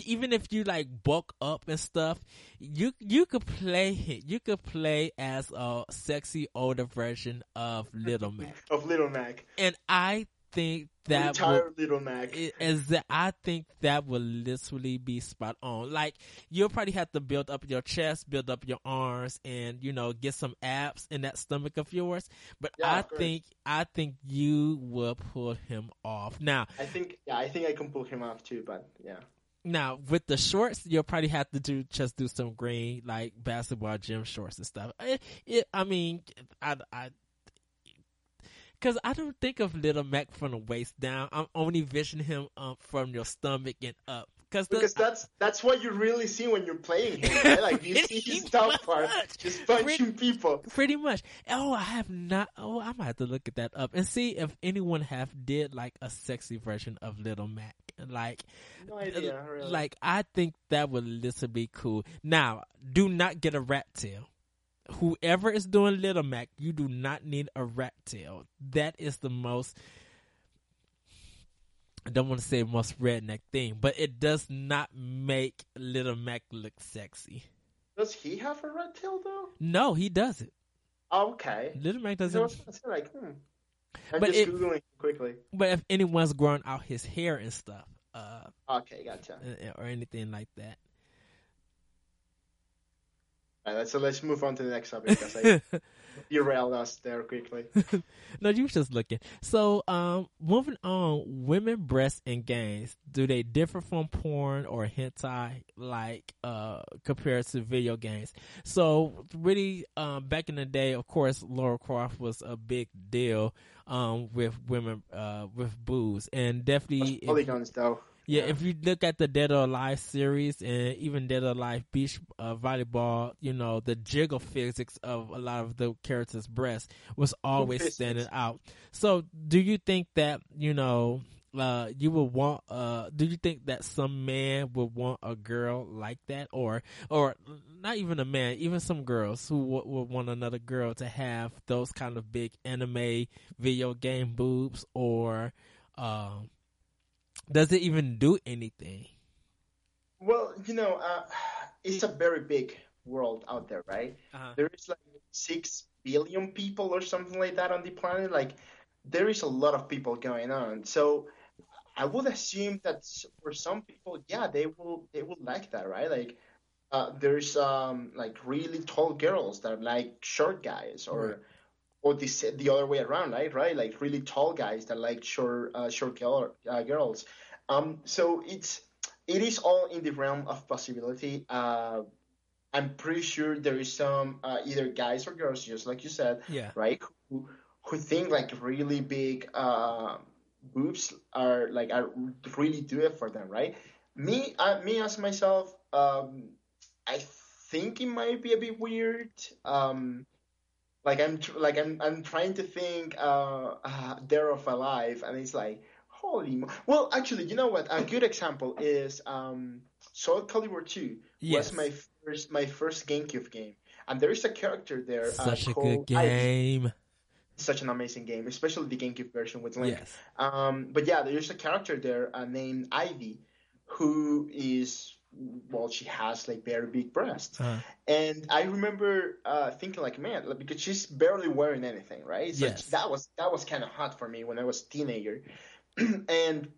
Even if you like bulk up and stuff, you you could play you could play as a sexy older version of Little *laughs* Mac Of Little Mac, and I think that will, retired Little Mac. is that I think that will literally be spot on. Like you'll probably have to build up your chest, build up your arms, and you know get some abs in that stomach of yours. But Yeah, I think I think you will pull him off. Now, I think yeah, I think I can pull him off too, but yeah. Now with the shorts, you'll probably have to do just do some green like basketball gym shorts and stuff. It, it, I mean, I, I, because I don't think of Little Mac from the waist down. I'm only visioning him um, from your stomach and up. Cause the, Because that's that's what you really see when you're playing him, right? Like you *laughs* see his Pretty top part, just punching people. pretty much. Oh, I have not. Oh, I might have to look at that up and see if anyone have did like a sexy version of Little Mac. Like, No idea, really. like I think that would literally be cool. Now, do not get a rat tail. Whoever is doing Little Mac, you do not need a rat tail. That is the most. I don't want to say most redneck thing, but it does not make Little Mac look sexy. Does he have a red tail though? No, he doesn't. Okay. Little Mac doesn't. gonna say, like, hmm. I'm But just it- googling quickly. But if anyone's grown out his hair and stuff, uh, Okay, gotcha. or anything like that. All right, so let's move on to the next topic I *laughs* *laughs* derailed us there quickly. *laughs* no, you was just looking. So, um, moving on, women breasts and games, do they differ from porn or hentai, like, uh, compared to video games? So, really, um, back in the day, of course, Lara Croft was a big deal, um, with women, uh, with boobs, and definitely, Polygons, though. Yeah, if you look at the Dead or Alive series and even Dead or Alive beach uh, volleyball, you know the jiggle physics of a lot of the characters' breasts was always standing out. So, do you think that you know uh, you would want? Uh, do you think that some man would want a girl like that, or or not even a man, even some girls who would, would want another girl to have those kind of big anime video game boobs, or um, does it even do anything? Well, you know, uh, it's a very big world out there, right? Uh-huh. There is like six billion people or something like that on the planet. Like, there is a lot of people going on. So, I would assume that for some people, yeah, they will they will like that, right? Like, uh, there's um like really tall girls that like short guys, or Right. Or the the other way around, right? Right, like really tall guys that like short uh, short girl, uh, girls. Um, so it's it is all in the realm of possibility. Uh, I'm pretty sure there is some uh, either guys or girls, just like you said, Yeah. right? Who who think like really big uh, boobs are like are really do it for them, right? Me, uh, me as myself, um, I think it might be a bit weird. Um, like I'm tr- like I'm I'm trying to think uh, uh Dead or Alive, and it's like holy. Mo- well, actually, you know what? A good example is um Soul Calibur 2 Yes. was my first my first GameCube game, and there is a character there. Such uh, a called good Ivy. game. Such an amazing game, especially the GameCube version with Link. Yes. Um, but yeah, there's a character there uh, named Ivy, who is well, she has like very big breasts, Uh, and I remember uh, thinking like, man, like, because she's barely wearing anything, right? So Yes. that was that was kind of hot for me when I was a teenager, *clears throat* and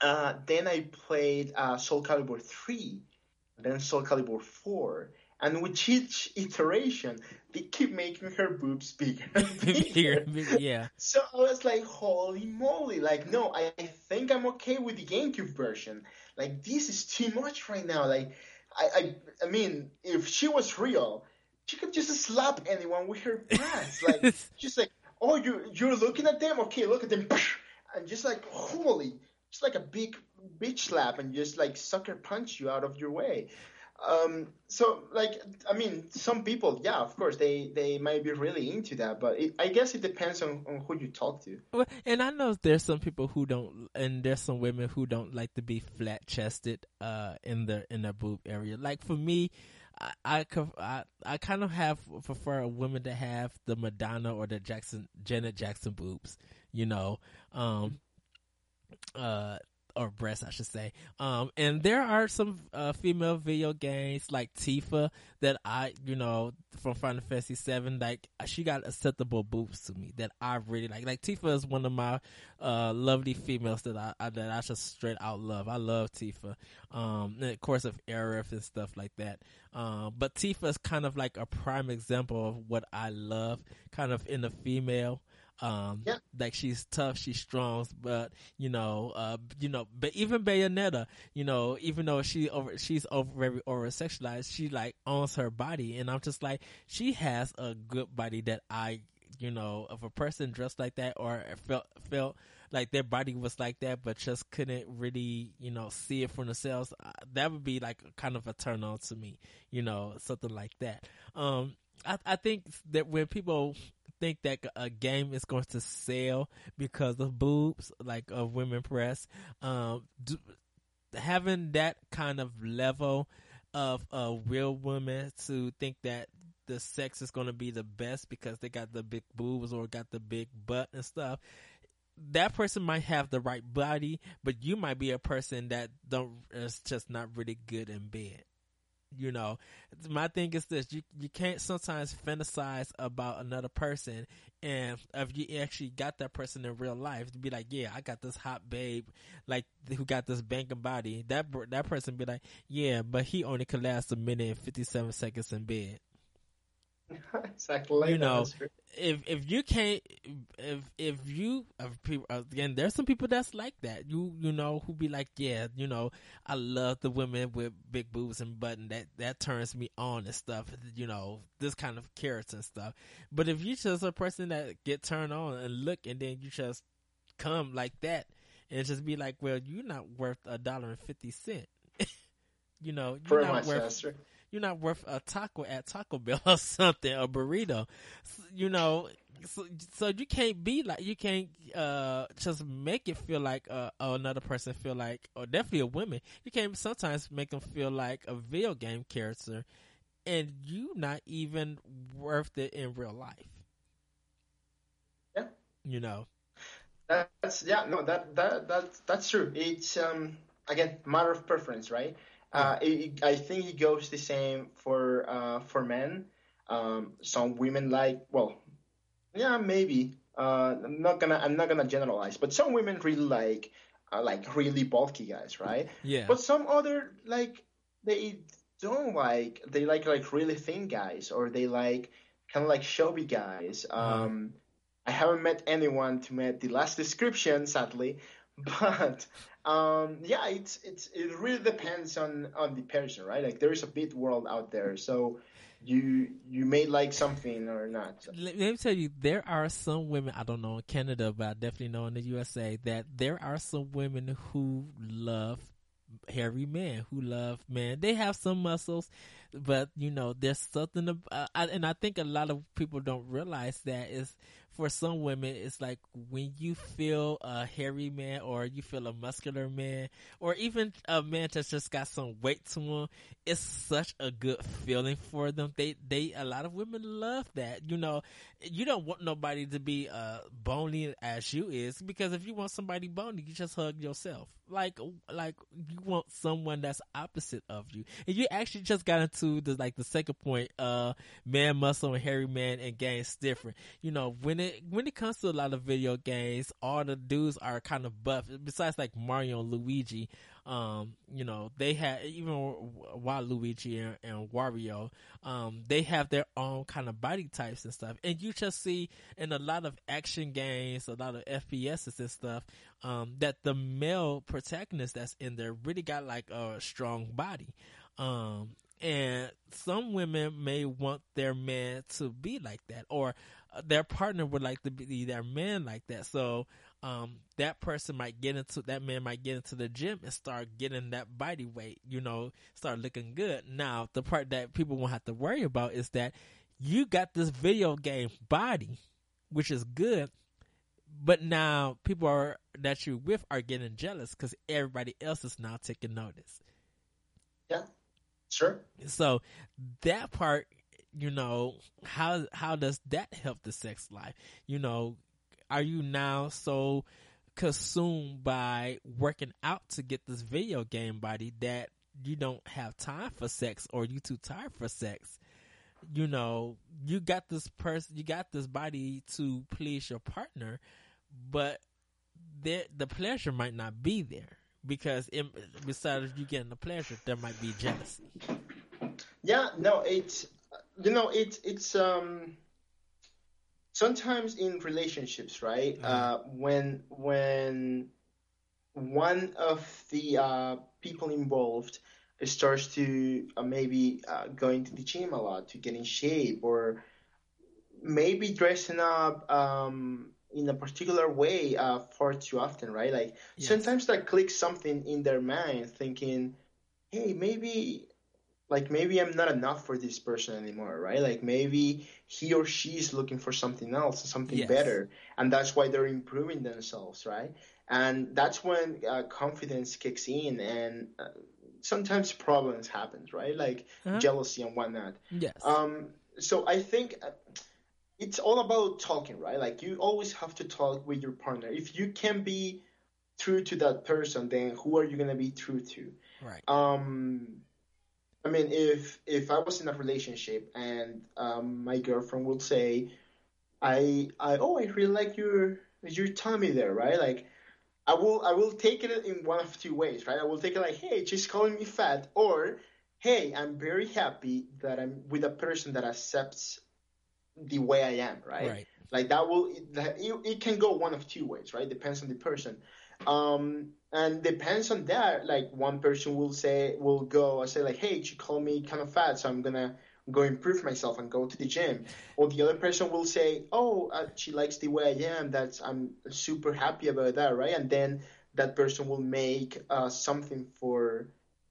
uh, then I played uh, Soul Calibur three, then Soul Calibur four. And with each iteration, they keep making her boobs bigger and *laughs* bigger. yeah. So I was like, holy moly. Like, no, I, I think I'm okay with the GameCube version. Like, this is too much right now. Like, I, I, I mean, if she was real, she could just slap anyone with her breasts. *laughs* Like, just like, oh, you, you're looking at them? Okay, look at them. *laughs* And just like, holy, just like a big bitch slap and just like sucker punch you out of your way. Um, so like, I mean, some people, yeah, of course, they, they might be really into that, but it, I guess it depends on, on who you talk to. And I know there's some people who don't, and there's some women who don't like to be flat chested, uh, in their in their boob area. Like for me, I I, I, I kind of have prefer a woman to have the Madonna or the Jackson Janet Jackson boobs, you know, um, uh. Or breasts, I should say. Um, and there are some uh, female video games like Tifa that I, you know, from Final Fantasy Seven, like she got acceptable boobs to me that I really like. Like Tifa is one of my uh, lovely females that I, I that I just straight out love. I love Tifa. Um, and of course of Aerith and stuff like that. Um, but Tifa is kind of like a prime example of what I love, kind of in a female. Um, Yeah. like she's tough, she's strong, but you know, uh, you know, but even Bayonetta, you know, even though she over, she's over very over sexualized, she like owns her body, and I'm just like, she has a good body that I, you know, if a person dressed like that or felt felt like their body was like that, but just couldn't really, you know, see it for themselves, uh, that would be like kind of a turn on to me, you know, something like that. Um, I, I think that when people think that a game is going to sell because of boobs, like of women press, um, do, having that kind of level of a real woman to think that the sex is going to be the best because they got the big boobs or got the big butt and stuff. that person might have the right body, but you might be a person that don't is just not really good in bed. You know, my thing is this: you you can't sometimes fantasize about another person, and if you actually got that person in real life, to be like, yeah, I got this hot babe, like who got this banking body. That that person be like, yeah, but he only could last a minute and fifty seven seconds in bed. *laughs* exactly. You know, if if you can't, if if you if people again, there's some people that's like that. You you know who be like, yeah, you know, I love the women with big boobs and button. That that turns me on and stuff. You know, this kind of character and stuff. But if you just a person that get turned on and look, and then you just come like that, and just be like, well, you're not worth a dollar and fifty cent. *laughs* you know, you're Pretty not worth. You're not worth a taco at Taco Bell *laughs* or something, a burrito. You know, so, so you can't be like you can't uh just make it feel like uh another person feel like or definitely a woman. You can't sometimes make them feel like a video game character, and you not even worth it in real life. Yeah. You know. That's yeah, no, that that that that's true. It's um again matter of preference, right? Uh, it, I think it goes the same for uh, for men. Um, some women like well, yeah, maybe. Uh, I'm not gonna I'm not gonna generalize, but some women really like uh, like really bulky guys, right? Yeah. But some other like they don't like they like like really thin guys or they like kind of like chubby guys. Uh-huh. Um, I haven't met anyone to meet the last description, sadly, *laughs* but um, yeah, it's it's it really depends on on the person, right? Like there is a big world out there, so you you may like something or not. let, me tell you, there are some women, I don't know in Canada, but I definitely know in the USA, that there are some women who love hairy men, who love men. They have some muscles, but you know, there's something, ab- uh, I, and I think a lot of people don't realize that is for some women, it's like when you feel a hairy man or you feel a muscular man or even a man that's just got some weight to him, it's such a good feeling for them. They, they, a lot of women love that. You know, you don't want nobody to be uh bony as you is because if you want somebody bony, you just hug yourself. Like, like you want someone that's opposite of you. And you actually just got into the like the second point, uh, man muscle and hairy man and games different. You know, when it when it comes to a lot of video games, all the dudes are kind of buff. Besides like Mario and Luigi, um, you know, they had even Waluigi and, and Wario, um, they have their own kind of body types and stuff. And you just see in a lot of action games, a lot of FPSs and stuff, um, that the male protagonist that's in there really got like a strong body. Um, and some women may want their man to be like that or their partner would like to be their man like that. So, um, that person might get into that man might get into the gym and start getting that body weight, you know, start looking good. Now, the part that people won't have to worry about is that you got this video game body, which is good, but now people are that you're with are getting jealous because everybody else is now taking notice. Yeah, sure. So that part, you know, how how does that help the sex life? You know, are you now so consumed by working out to get this video game body that you don't have time for sex or you too tired for sex? You know, you got this person, you got this body to please your partner, but there, the pleasure might not be there because it, besides you getting the pleasure, there might be jealousy. Yeah, no, it's you know it's it's um sometimes in relationships, right? Mhm. Uh, when when one of the uh, people involved starts to uh, maybe uh, going to the gym a lot to get in shape or maybe dressing up um, in a particular way uh, far too often, right? Like Yes. sometimes that clicks something in their mind, thinking, "Hey, maybe, like maybe I'm not enough for this person anymore, right? Like maybe he or she is looking for something else, something Yes. better, and that's why they're improving themselves, right? And that's when uh, confidence kicks in, and uh, sometimes problems happen, right? Like Uh-huh. jealousy and whatnot. Yes. Um, so I think uh, it's all about talking, right? Like you always have to talk with your partner. If you can be true to that person, then who are you gonna be true to? Right. Um, I mean, if if I was in a relationship and um, my girlfriend would say, I I oh I really like your your tummy there, right? Like I will I will take it in one of two ways, right? I will take it like, hey, she's calling me fat, or hey, I'm very happy that I'm with a person that accepts the way I am, right? Right. Like that will it, it can go one of two ways, right? Depends on the person. Um, and depends on that. Like one person will say will go, I say like, hey, she call me kind of fat, so I'm gonna go improve myself and go to the gym. Or the other person will say, oh, uh, she likes the way I am. That's I'm super happy about that, right? And then that person will make uh, something for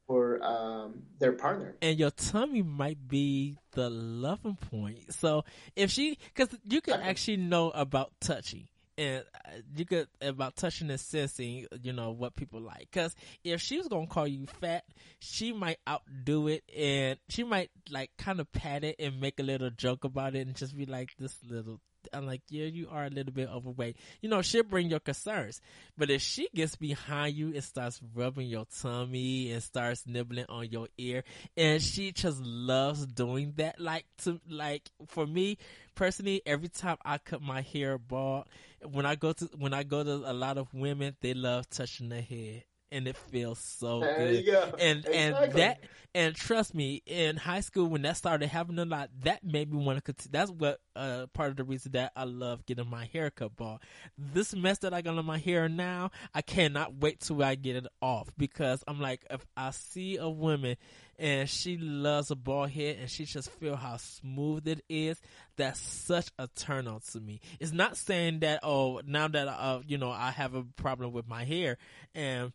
for um, their partner. And your tummy might be the loving point. So if she, because you can Okay. actually know about touching. And uh, you could about touching and sensing, you know what people like. Because if she was gonna call you fat, she might outdo it, and she might like kind of pat it and make a little joke about it, and just be like, "This little." I'm like, yeah, you are a little bit overweight. You know, she'll bring your concerns. But if she gets behind you and starts rubbing your tummy and starts nibbling on your ear, and she just loves doing that, like to like for me personally, every time I cut my hair bald, when I go to when I go to a lot of women, they love touching their head, and it feels so There good. you go. and and that and trust me in high school when that started happening a lot that made me want to continue that's what uh part of the reason that i love getting my hair cut bald. This mess that i got on my hair now i cannot wait till i get it off because i'm like if i see a woman and she loves a bald head and she just feel how smooth it is that's such a turn on to me. It's not saying that oh now that uh you know i have a problem with my hair and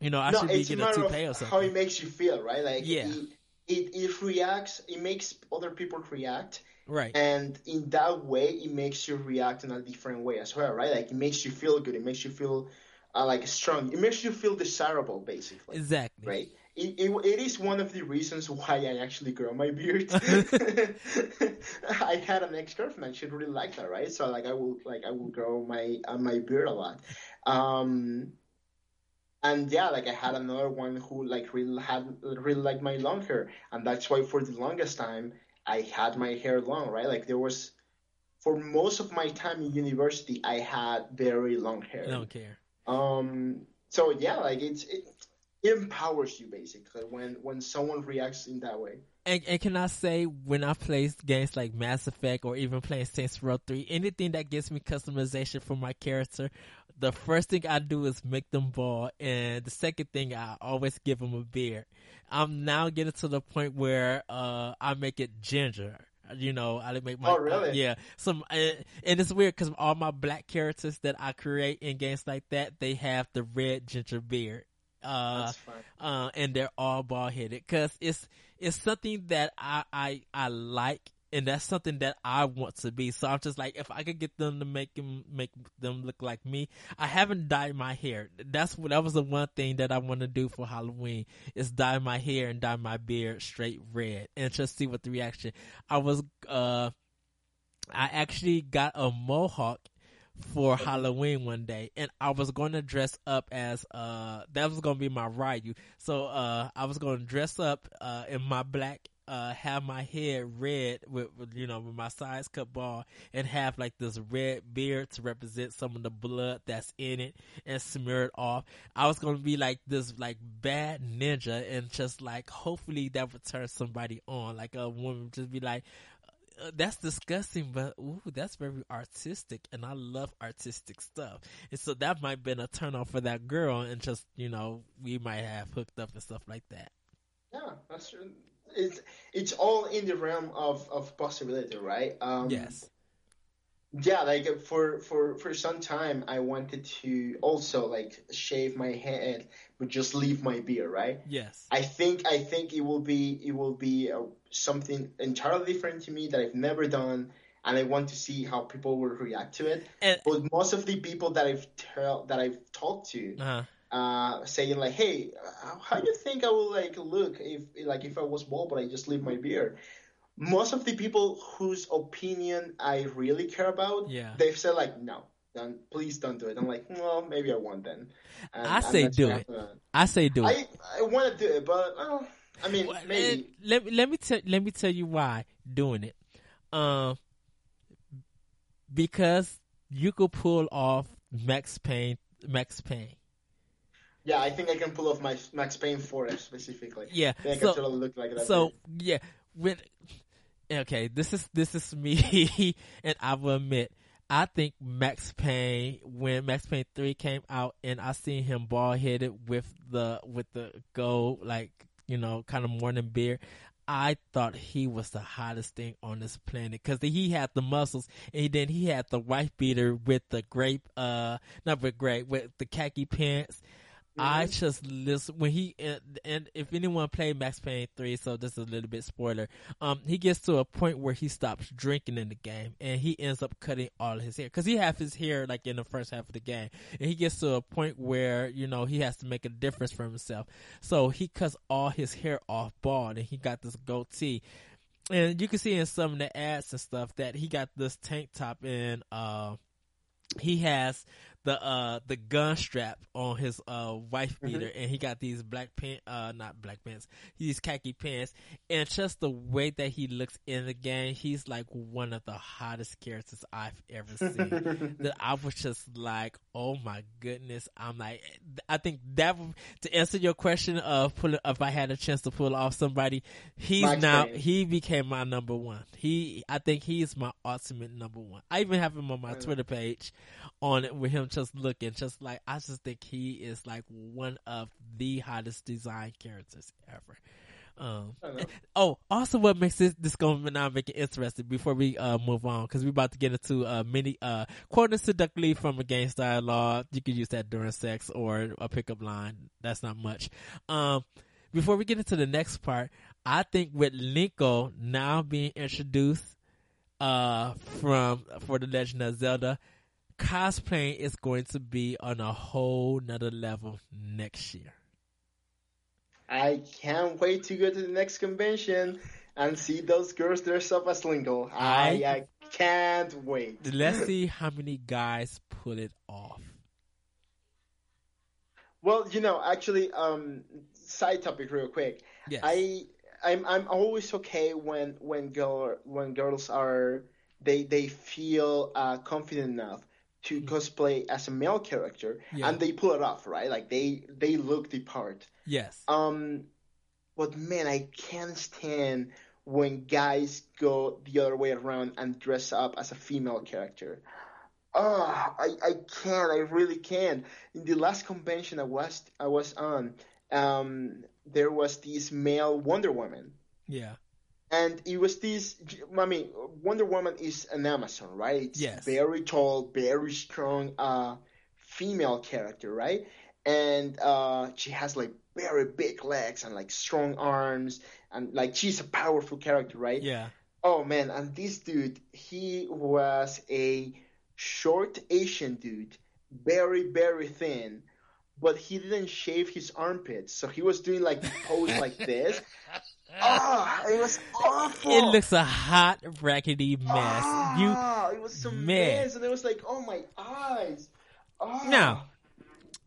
you know, I no, should be getting a toupee or something. how it makes you feel, right? Like Yeah. it, it, it reacts, it makes other people react, Right. and in that way, it makes you react in a different way as well, right? Like it makes you feel good, it makes you feel uh, like strong, it makes you feel desirable, basically, Exactly. right? It, it, it is one of the reasons why I actually grow my beard. *laughs* *laughs* I had an ex girlfriend she really liked that, right? So like I will like I will grow my uh, my beard a lot. Um, and yeah, like I had another one who like really had really liked my long hair, and that's why for the longest time I had my hair long, right? Like there was for most of my time in university, I had very long hair. I don't care. Um, so yeah, like it's it, it empowers you basically when when someone reacts in that way. And, and can I say when I play games like Mass Effect or even playing Saints Row 3, anything that gives me customization for my character, the first thing I do is make them bald, and the second thing I always give them a beard. I'm now getting to the point where uh, I make it ginger. You know, I make my Oh, really? yeah. Some and, and it's weird because all my black characters that I create in games like that, they have the red ginger beard. Uh, That's uh, and they're all bald headed because it's it's something that I, I I like and that's something that I want to be. So I'm just like, if I could get them to make them make them look like me, I haven't dyed my hair. That's what that was the one thing that I want to do for Halloween is dye my hair and dye my beard straight red and just see what the reaction. I was uh, I actually got a mohawk for Halloween one day, and I was going to dress up as uh that was going to be my Ryu. So uh I was going to dress up uh in my black uh have my head red with, with you know with my size cut ball and have like this red beard to represent some of the blood that's in it and smear it off. I was to be like this like bad ninja and just like hopefully that would turn somebody on like a woman just be like uh, that's disgusting, but ooh, that's very artistic, and I love artistic stuff. And so that might have been a turn off for that girl, and just you know, we might have hooked up and stuff like that. Yeah, that's true. It's it's all in the realm of, of possibility, right? Um, yes, Yeah, like for for for some time, I wanted to also like shave my head, but just leave my beard, right? yes, I think I think it will be it will be uh, something entirely different to me that I've never done, and I want to see how people will react to it. and But most of the people that I've tell that I've talked to, uh, uh, saying like, "Hey, uh, how do you think I will like look if like if I was bald but I just leave my beard?" most of the people whose opinion I really care about, Yeah. they've said like, no, don't, please don't do it. I'm like, well, maybe I won't then. And I say do sure it. I say do it. I I want to do it, but well, I mean, Well, maybe. let me let me tell let me tell you why doing it. Um, because you could pull off Max Payne. Max Payne. Yeah, I think I can pull off my Max Payne 4 specifically. Yeah. I think I So totally look like that. so yeah, when okay, this is this is me, *laughs* and I will admit. I think Max Payne when Max Payne three came out and I seen him bald headed with the with the gold like you know kind of morning beard. I thought he was the hottest thing on this planet because he had the muscles and then he had the wife beater with the grape, uh, not with grape, with the khaki pants. I just listen when he and, and if anyone played Max Payne three, so this is a little bit spoiler. Um, he gets to a point where he stops drinking in the game and he ends up cutting all his hair because he have his hair like in the first half of the game, and he gets to a point where you know he has to make a difference for himself. So he cuts all his hair off bald and he got this goatee. And you can see in some of the ads and stuff that he got this tank top and uh he has the uh the gun strap on his uh wife beater and he got these black pants uh not black pants these khaki pants and just the way that he looks in the game he's like one of the hottest characters i've ever seen. *laughs* That i was just like oh my goodness i'm like i think that to answer your question of pull if i had a chance to pull off somebody he's Max now Payne. he became my number one. He i think he's my ultimate number one. I even have him on my twitter page on it with him just looking just like I just think he is like one of the hottest design characters ever. Um, I don't know. oh, also what makes this this going to now make it interesting before we uh move on because we're about to get into uh many uh quoting seductively from a game style law. You can use that during sex or a pickup line. That's not much. Um, before we get into the next part, I think with Linkle now being introduced uh from for the Legend of Zelda, cosplaying is going to be on a whole nother level next year. I can't wait to go to the next convention and see those girls dressed up as Linkle. I, I- I can't wait. *laughs* Let's see how many guys pull it off. Well, you know, actually, um, side topic, real quick. Yes. I I'm I'm always okay when when girl when girls are they they feel uh, confident enough to cosplay as a male character Yeah. and they pull it off, right? Like they they look the part. yes. Um, but man, I can't stand when guys go the other way around and dress up as a female character. Oh, I, I can't. I really can't. In the last convention I was I was on, um, there was this male Wonder Woman, yeah. And it was this. I mean, Wonder Woman is an Amazon, right? It's Yes. very tall, very strong, uh, female character, right? And uh, she has like very big legs and like strong arms, and like she's a powerful character, right? Yeah. Oh man, and this dude, he was a short Asian dude, very very thin, but he didn't shave his armpits, so he was doing like pose like *laughs* this. Ah, it was awful. It looks a hot, raggedy mess. You Ah, it was a man. mess, and it was like, oh my eyes. Ah. Now,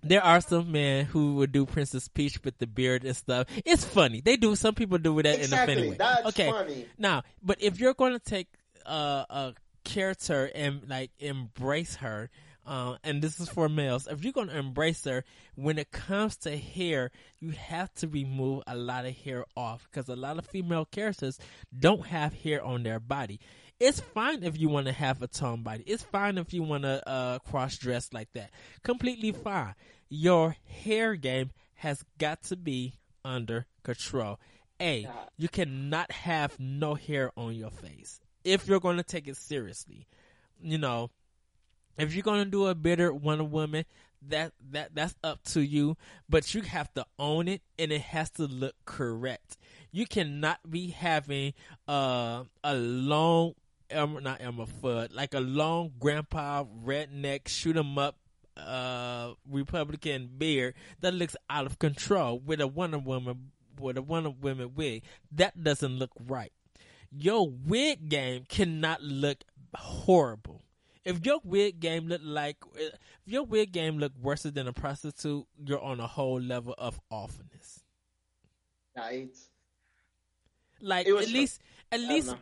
there are some men who would do Princess Peach with the beard and stuff. It's funny. They do. Some people do that in a exactly, funny way. that's okay. funny. Now, but if you're going to take uh, a character and like embrace her, uh, and this is for males, if you're going to embrace her, when it comes to hair, you have to remove a lot of hair off because a lot of female characters don't have hair on their body. It's fine if you want to have a toned body. It's fine if you want to uh, cross dress like that. Completely fine. Your hair game has got to be under control. A, you cannot have no hair on your face if you're going to take it seriously. You know, if you're to do a bitter Wonder Woman, that that that's up to you, but you have to own it and it has to look correct. You cannot be having uh, a long Elmer, not Elmer Fudd, like a long grandpa redneck shoot 'em up uh Republican beard that looks out of control with a Wonder Woman with a Wonder Woman wig. That doesn't look right. your wig game cannot look horrible. If your wig game look like if your wig game look worse than a prostitute, you're on a whole level of awfulness. Right. Like at least, at least,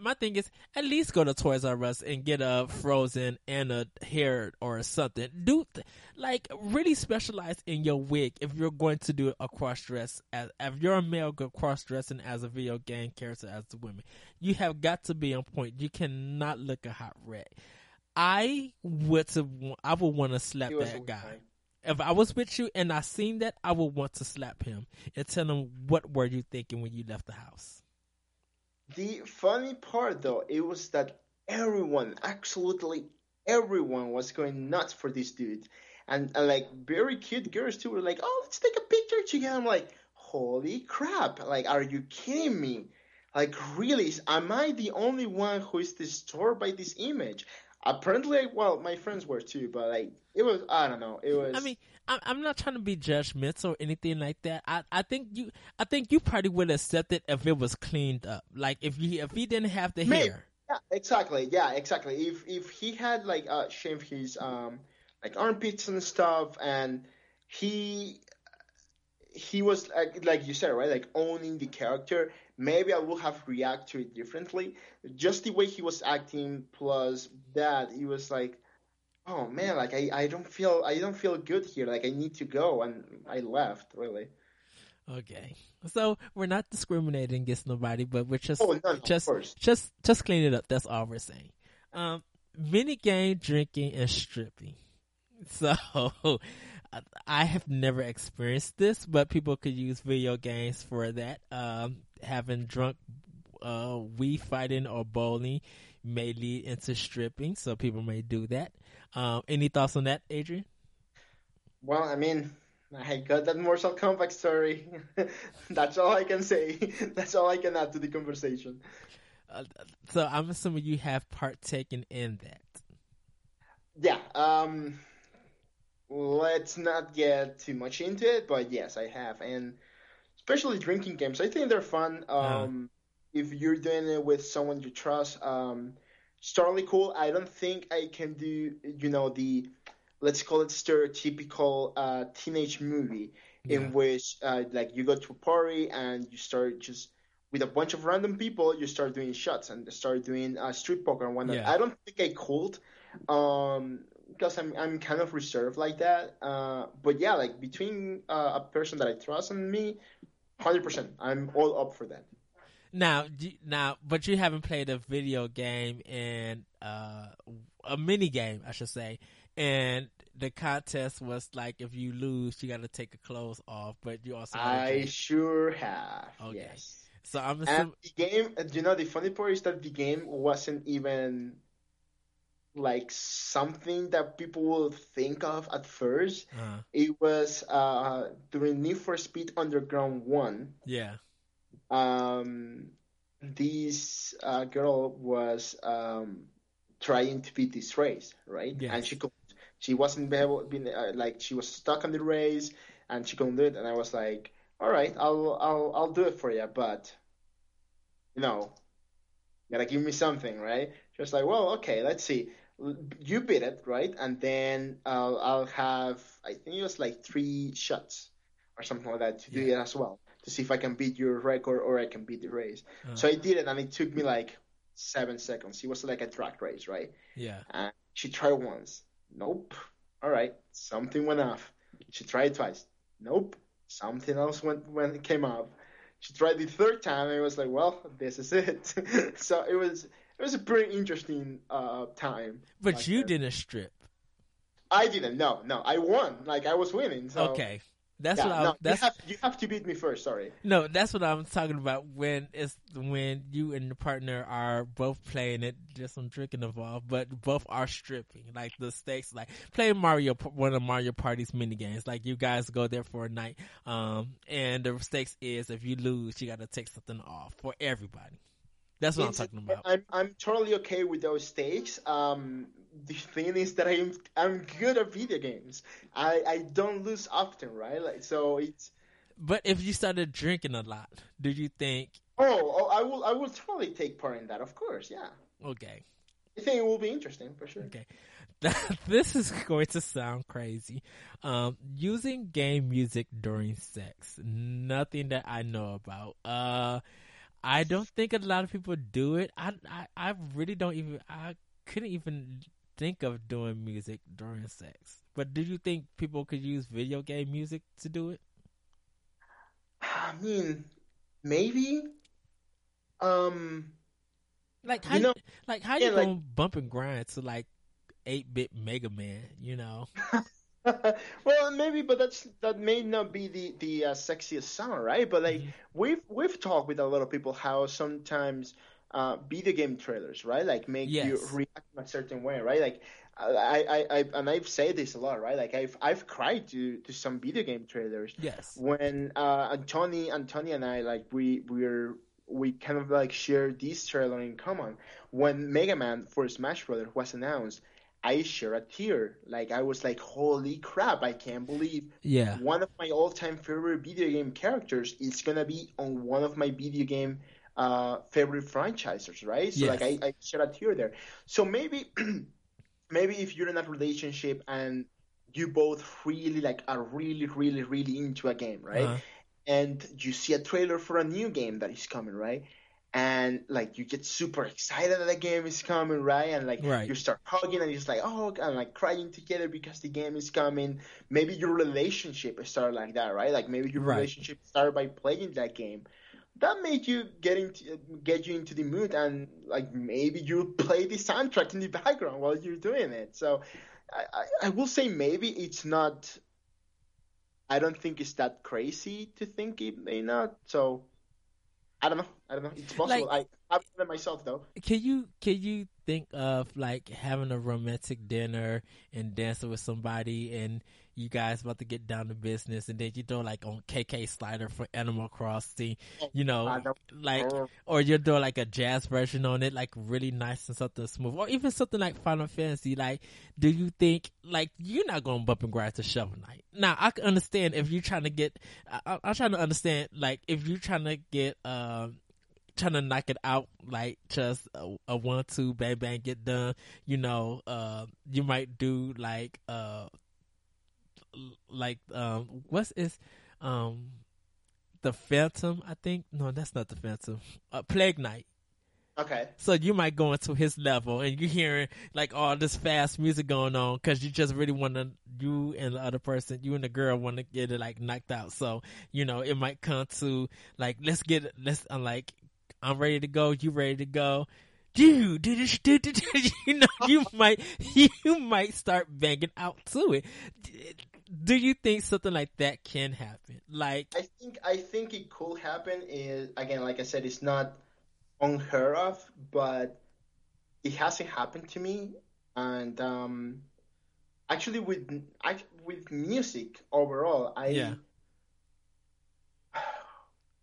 my thing is at least go to Toys R Us and get a Frozen and a hair or something. Do th- like really specialize in your wig if you're going to do a cross dress. As if you're a male, go cross dressing as a video game character as a woman. You have got to be on point. You cannot look a hot wreck. I would to, I would want to slap that guy. If I was with you and I seen that, I would want to slap him and tell him what were you thinking when you left the house. The funny part, though, it was that everyone, absolutely everyone, was going nuts for this dude, and, and like very cute girls too were like, "Oh, let's take a picture together." I'm like, "Holy crap! Like, are you kidding me? Like, really? Am I the only one who is disturbed by this image?" Apparently, well, my friends were too, but like, it was I don't know. It was. I mean, I'm, I'm not trying to be judgmental or anything like that. I, I think you, I think you probably would accept it if it was cleaned up. Like if you, if he didn't have the Maybe. hair. Yeah, exactly. Yeah, exactly. If if he had like uh shaved his um like armpits and stuff, and he he was like like you said right, like owning the character, maybe I would have reacted to it differently. Just the way he was acting, plus that he was like, oh man, like I I don't feel I don't feel good here. Like I need to go, and I left. Really. Okay, so we're not discriminating against nobody, but we're just, Oh no, no just, just, just clean it up. That's all we're saying. Um, mini game drinking and stripping. *laughs* So, I have never experienced this, but people could use video games for that. Um, having drunk, uh, Wii fighting or bowling may lead into stripping, so people may do that. Um, any thoughts on that, Adrian? Well, I mean, I got that Mortal Kombat story. *laughs* That's all I can say. *laughs* That's all I can add to the conversation. Uh, so I'm assuming you have partaken in that. Yeah. Um. Let's not get too much into it, but yes, I have, and especially drinking games. I think they're fun. Um, if you're doing it with someone you trust, um, it's totally cool. I don't think I can do, you know, the let's call it stereotypical uh, teenage movie Yeah. in which uh, like you go to a party and you start just with a bunch of random people you start doing shots and start doing uh, street poker and whatnot. Yeah. I don't think I could um, because I'm I'm kind of reserved like that. Uh, but yeah, like between uh, a person that I trust and me, hundred percent, I'm all up for that. Now, now, but you haven't played a video game and uh, a mini game, I should say. And the contest was like, if you lose, you got to take your clothes off, but you also. I sure have. Okay. Yes. So I'm And assuming. the game, you know, the funny part is that the game wasn't even like something that people would think of at first. Uh, It was uh, during Need for Speed Underground 1. yeah. Um, this uh, girl was um, trying to beat this race, right? Yes. And she could, she wasn't able, been, uh, like she was stuck on the race, and she couldn't do it. And I was like, "All right, I'll I'll I'll do it for you, but you know, you gotta give me something, right?" Was like, "Well, okay, let's see. You beat it, right? And then I'll I'll have I think it was like three shots or something like that to do it as well." To see if I can beat your record or I can beat the race. Uh, So I did it, and it took me like seven seconds. It was like a track race, right? yeah. And she tried once. Nope. All right. Something went off. She tried twice. Nope. Something else went when it came up. She tried the third time, and it was like, well, this is it. *laughs* so it was it was a pretty interesting uh, time. But Like you that. didn't strip. I didn't. No, no. I won. Like I was winning. So okay. That's yeah, what I. no, that's you have, you have to beat me first. Sorry. No, that's what I'm talking about. When it's when you and the partner are both playing it, just some drinking involved, but both are stripping. Like the stakes, like playing Mario, one of Mario Party's mini games. Like you guys go there for a night, um, and the stakes is if you lose, you got to take something off for everybody. That's what It's- I'm talking about. I'm I'm totally okay with those stakes. Um, the thing is that I'm I'm good at video games. I I don't lose often, right? Like so it's But if you started drinking a lot, do you think Oh, oh, I will. I will totally take part in that. Of course, yeah. Okay. I think it will be interesting for sure. Okay. *laughs* this is going to sound crazy. Um, using game music during sex, nothing that I know about. Uh, I don't think a lot of people do it. I, I, I really don't even. I couldn't even think of doing music during sex. But do you think people could use video game music to do it? I mean, maybe. Um, like how you know, like how yeah, you gonna bump and grind to like eight bit Mega Man? You know. *laughs* *laughs* well, maybe, but that's that may not be the the uh, sexiest song, right? But like mm-hmm. we've we've talked with a lot of people how sometimes uh, video game trailers, right? Like make yes. you react in a certain way, right? Like I, I, I, and I've said this a lot, right? Like I've, I've cried to, to some video game trailers. Yes. When uh, Antoni, Antoni and I, like we, we're, we kind of like share this trailer in common. When Mega Man for Smash Brothers was announced, I share a tear. Like I was like, holy crap! I can't believe. Yeah. One of my all-time favorite video game characters is gonna be on one of my video game uh, favorite franchises, right? So yes. like I, I shed a tear there. So maybe *clears throat* maybe if you're in that relationship and you both really like are really really really into a game, right? Uh-huh. And you see a trailer for a new game that is coming, right? And like you get super excited that the game is coming, right? And like right. you start hugging and just like, oh, and like crying together because the game is coming. Maybe your relationship started like that, right? Like maybe your right. relationship started by playing that game that made you get into get you into the mood and like maybe you play the soundtrack in the background while you're doing it. So I, I, I will say maybe it's not. I don't think it's that crazy to think it may not. So I don't know. I don't know. It's possible. Like, I I've done it myself though. Can you can you think of like having a romantic dinner and dancing with somebody and you guys about to get down to business, and then you throw like on KK Slider for Animal Crossing, you know, like, or you're doing like a jazz version on it, like really nice and something smooth, or even something like Final Fantasy. Like, do you think like you're not going to bump and grind to Shovel Knight? Now, I can understand if you're trying to get, I, am trying to understand like if you're trying to get, um, trying to knock it out like just a, a, one two bang bang get done you know uh you might do like uh like um what's is um the Phantom, I think. No, that's not the Phantom. Uh, Plague Knight. Okay. So you might go into his level and you're hearing like all this fast music going on because you just really want to, you and the other person, you and the girl want to get it like knocked out. So, you know, it might come to like, let's get it, let's, I'm like, I'm ready to go, you ready to go. dude? *laughs* you know, you *laughs* might, you might start banging out to it do you think something like that can happen? Like, I think I think it could happen. Is again, like I said, it's not unheard of, but it hasn't happened to me. And um, actually, with with music overall, I yeah.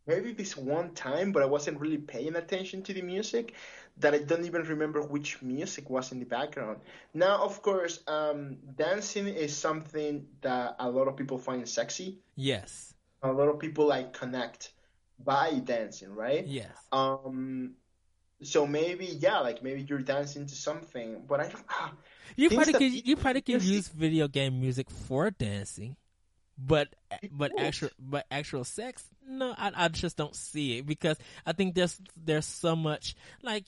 Maybe this one time, but I wasn't really paying attention to the music that I don't even remember which music was in the background. Now, of course, um, dancing is something that a lot of people find sexy. Yes. A lot of people like connect by dancing, right? Yes. Um. So maybe yeah, like maybe you're dancing to something, but I don't. Ah, you probably can you probably can use video game music for dancing, but but actual but actual sex no I, I just don't see it because i think there's there's so much like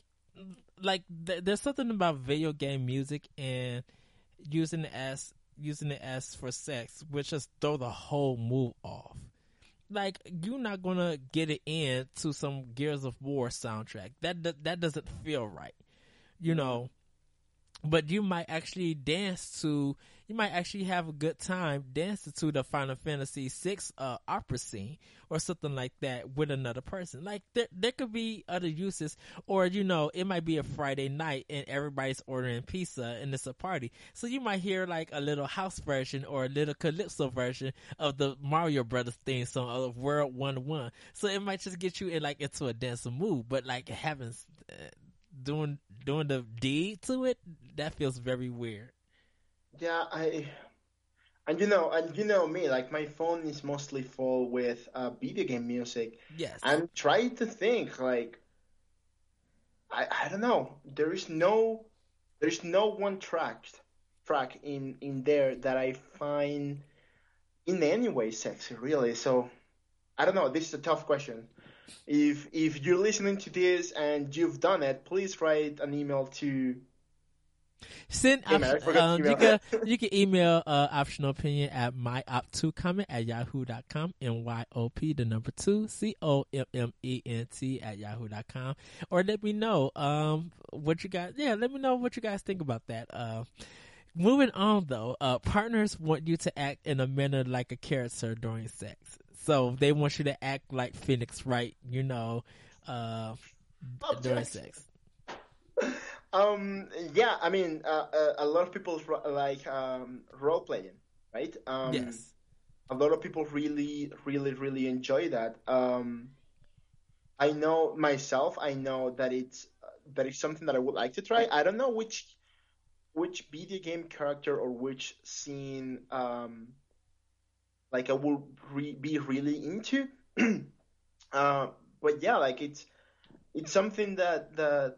like th- there's something about video game music and using it as using it as for sex, which just throw the whole move off. Like you're not gonna get it in to some Gears of War soundtrack. That that, that doesn't feel right, you know. But you might actually dance to you might actually have a good time dancing to the Final Fantasy VI uh, opera scene or something like that with another person. Like there, there could be other uses, or you know, it might be a Friday night and everybody's ordering pizza and it's a party. So you might hear like a little house version or a little calypso version of the Mario Brothers theme song of World One One. So it might just get you in like into a dancing mood, but like having uh, doing doing the deed to it, that feels very weird. Yeah, I And you know, and you know me, like my phone is mostly full with uh, video game music. Yes. I'm trying to think, like, I I don't know. There is no, there is no one track track in in there that I find in any way sexy, really. So I don't know. This is a tough question. If if you're listening to this and you've done it, please write an email to Send Hey, man, I op- um, you can you can email uh, optional opinion at myop2comment at yahoo.com m y o p the number two c o m m e n t at yahoo.com or let me know um what you guys yeah let me know what you guys think about that. Uh moving on though uh partners want you to act in a manner like a character during sex. So they want you to act like Phoenix right? You know uh during sex *laughs* Um, yeah, I mean, uh, uh, a lot of people like um, role playing, right? Um, yes A lot of people really, really, really enjoy that. Um, I know myself. I know that it's that is something that I would like to try. I don't know which which video game character or which scene um, like I will re- be really into. *clears throat* uh, but yeah, like it's it's something that that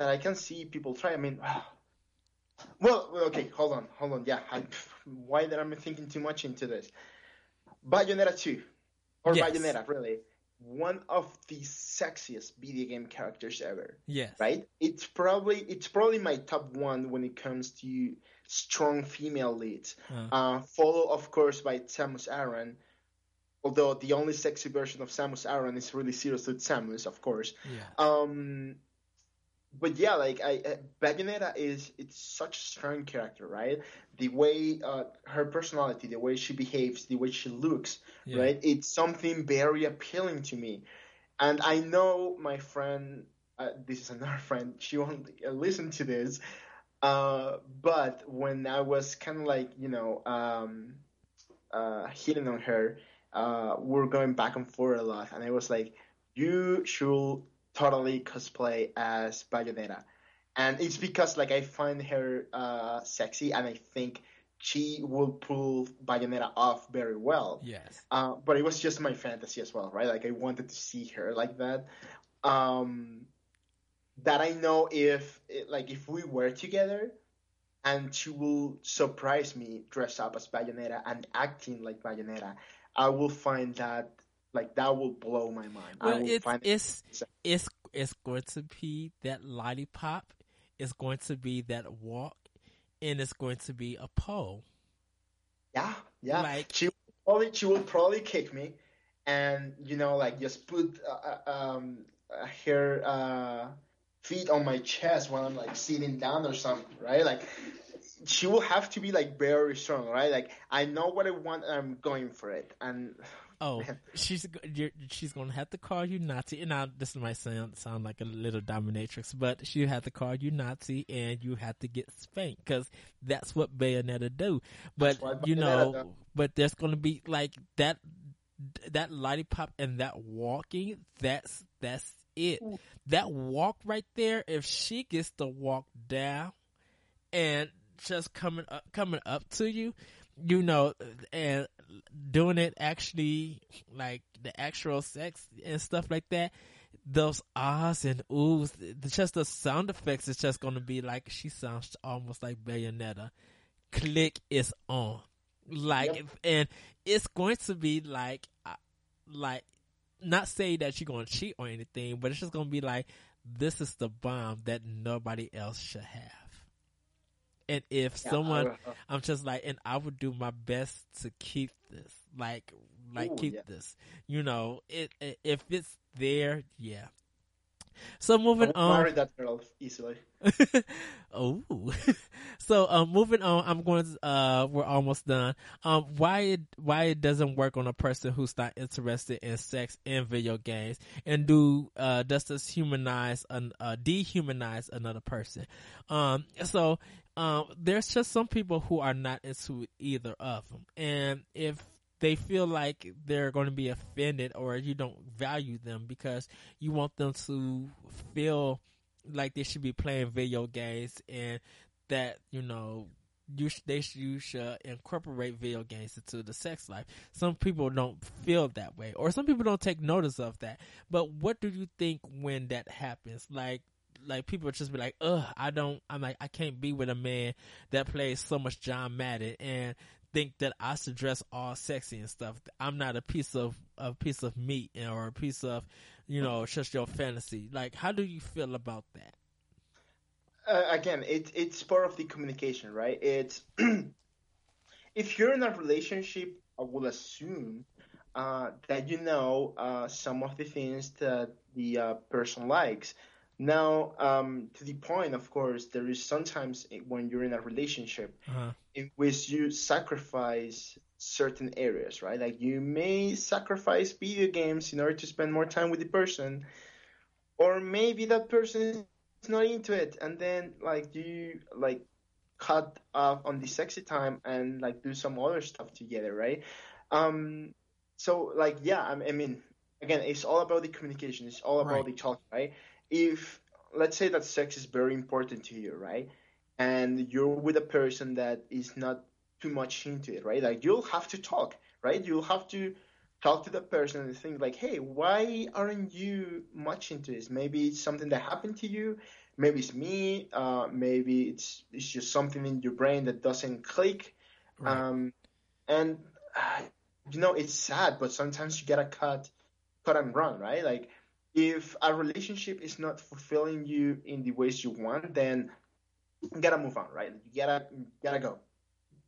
that I can see people try. I mean, *sighs* well, okay, hold on, hold on. Yeah, I, *laughs* why that I'm thinking too much into this? Bayonetta 2, or Yes. Bayonetta, really, one of the sexiest video game characters ever yes right? It's probably it's probably my top one when it comes to strong female leads. Uh. Uh, followed, of course, by Samus Aran. Although the only sexy version of Samus Aran is really Zero Suit Samus, of course. yeah Um, but yeah, like I, uh, Bayonetta is it's such a strong character, right? The way uh, her personality, the way she behaves, the way she looks, Yeah. right? It's something very appealing to me, and I know my friend. Uh, this is another *laughs* friend. She won't listen to this, uh, but when I was kind of like you know um, uh, hitting on her, uh, we we're going back and forth a lot, and I was like, "You should totally cosplay as Bayonetta," and it's because like I find her uh, sexy, and I think she will pull Bayonetta off very well. yes Uh, but it was just my fantasy as well, right? Like I wanted to see her like that. Um, that I know if like if we were together, and she will surprise me dressed up as Bayonetta and acting like Bayonetta, I will find that like that will blow my mind. I Well, it's it's *laughs* it's it's going to be that lollipop. It's going to be that walk, and it's going to be a pole. yeah, yeah. Like she will probably she will probably kick me, and you know like just put uh, uh, um uh, her uh, feet on my chest when I'm like sitting down or something, right? Like she will have to be like very strong, right? Like I know what I want, and I'm going for it, and oh, she's you're, she's going to have to call you Nazi. And now this might sound sound like a little dominatrix, but she have to call you Nazi, and you have to get spanked because that's what Bayonetta do. But you know, does. but there's going to be like that that lollipop and that walking. That's that's it. That walk right there. If she gets to walk down and just coming up coming up to you, you know, and doing it actually like the actual sex and stuff like that. Those ahs and oohs, just the sound effects is just going to be like she sounds almost like Bayonetta. Click is on, like, Yep. and it's going to be like, uh, like, not say that you're going to cheat or anything, but it's just going to be like, this is the bomb that nobody else should have. And if someone, I'm just like, and I would do my best to keep this, like, like Ooh, keep yeah. this. You know, it, it if it's there, yeah. So moving on. marry that girl easily. *laughs* oh, *laughs* so um, moving on. I'm going. To, uh, we're almost done. Um, why it why it doesn't work on a person who's not interested in sex and video games, and do uh does this humanize an uh dehumanize another person? Um, so um, there's just some people who are not into either of them, and if they feel like they're going to be offended or you don't value them because you want them to feel like they should be playing video games and that you know you sh- they sh- you should incorporate video games into the sex life. Some people don't feel that way, or some people don't take notice of that. But what do you think when that happens? Like like people just be like, ugh, I don't, I'm like, I can't be with a man that plays so much John Madden and think that I should dress all sexy and stuff. I'm not a piece of a piece of meat or a piece of, you know, just your fantasy. Like, how do you feel about that? Uh, again, it, it's part of the communication, right? It's *clears throat* if you're in a relationship, I will assume uh, that you know uh, some of the things that the uh, person likes. Now, um, to the point, of course, there is sometimes when you're in a relationship Uh-huh. in which you sacrifice certain areas, right? Like you may sacrifice video games in order to spend more time with the person, or maybe that person is not into it, and then like you like cut off on the sexy time and like do some other stuff together, right? Um, so like yeah, I mean, again, it's all about the communication. It's all about Right. the talk, right? If let's say that sex is very important to you, right? And you're with a person that is not too much into it, right? Like you'll have to talk, right? You'll have to talk to the person and think like, hey, why aren't you much into this? Maybe it's something that happened to you. Maybe it's me. Uh, maybe it's it's just something in your brain that doesn't click. Right. Um, and uh, you know, it's sad, but sometimes you gotta cut, cut and run, right? Like, if a relationship is not fulfilling you in the ways you want, then you gotta move on, right? You gotta, you gotta go,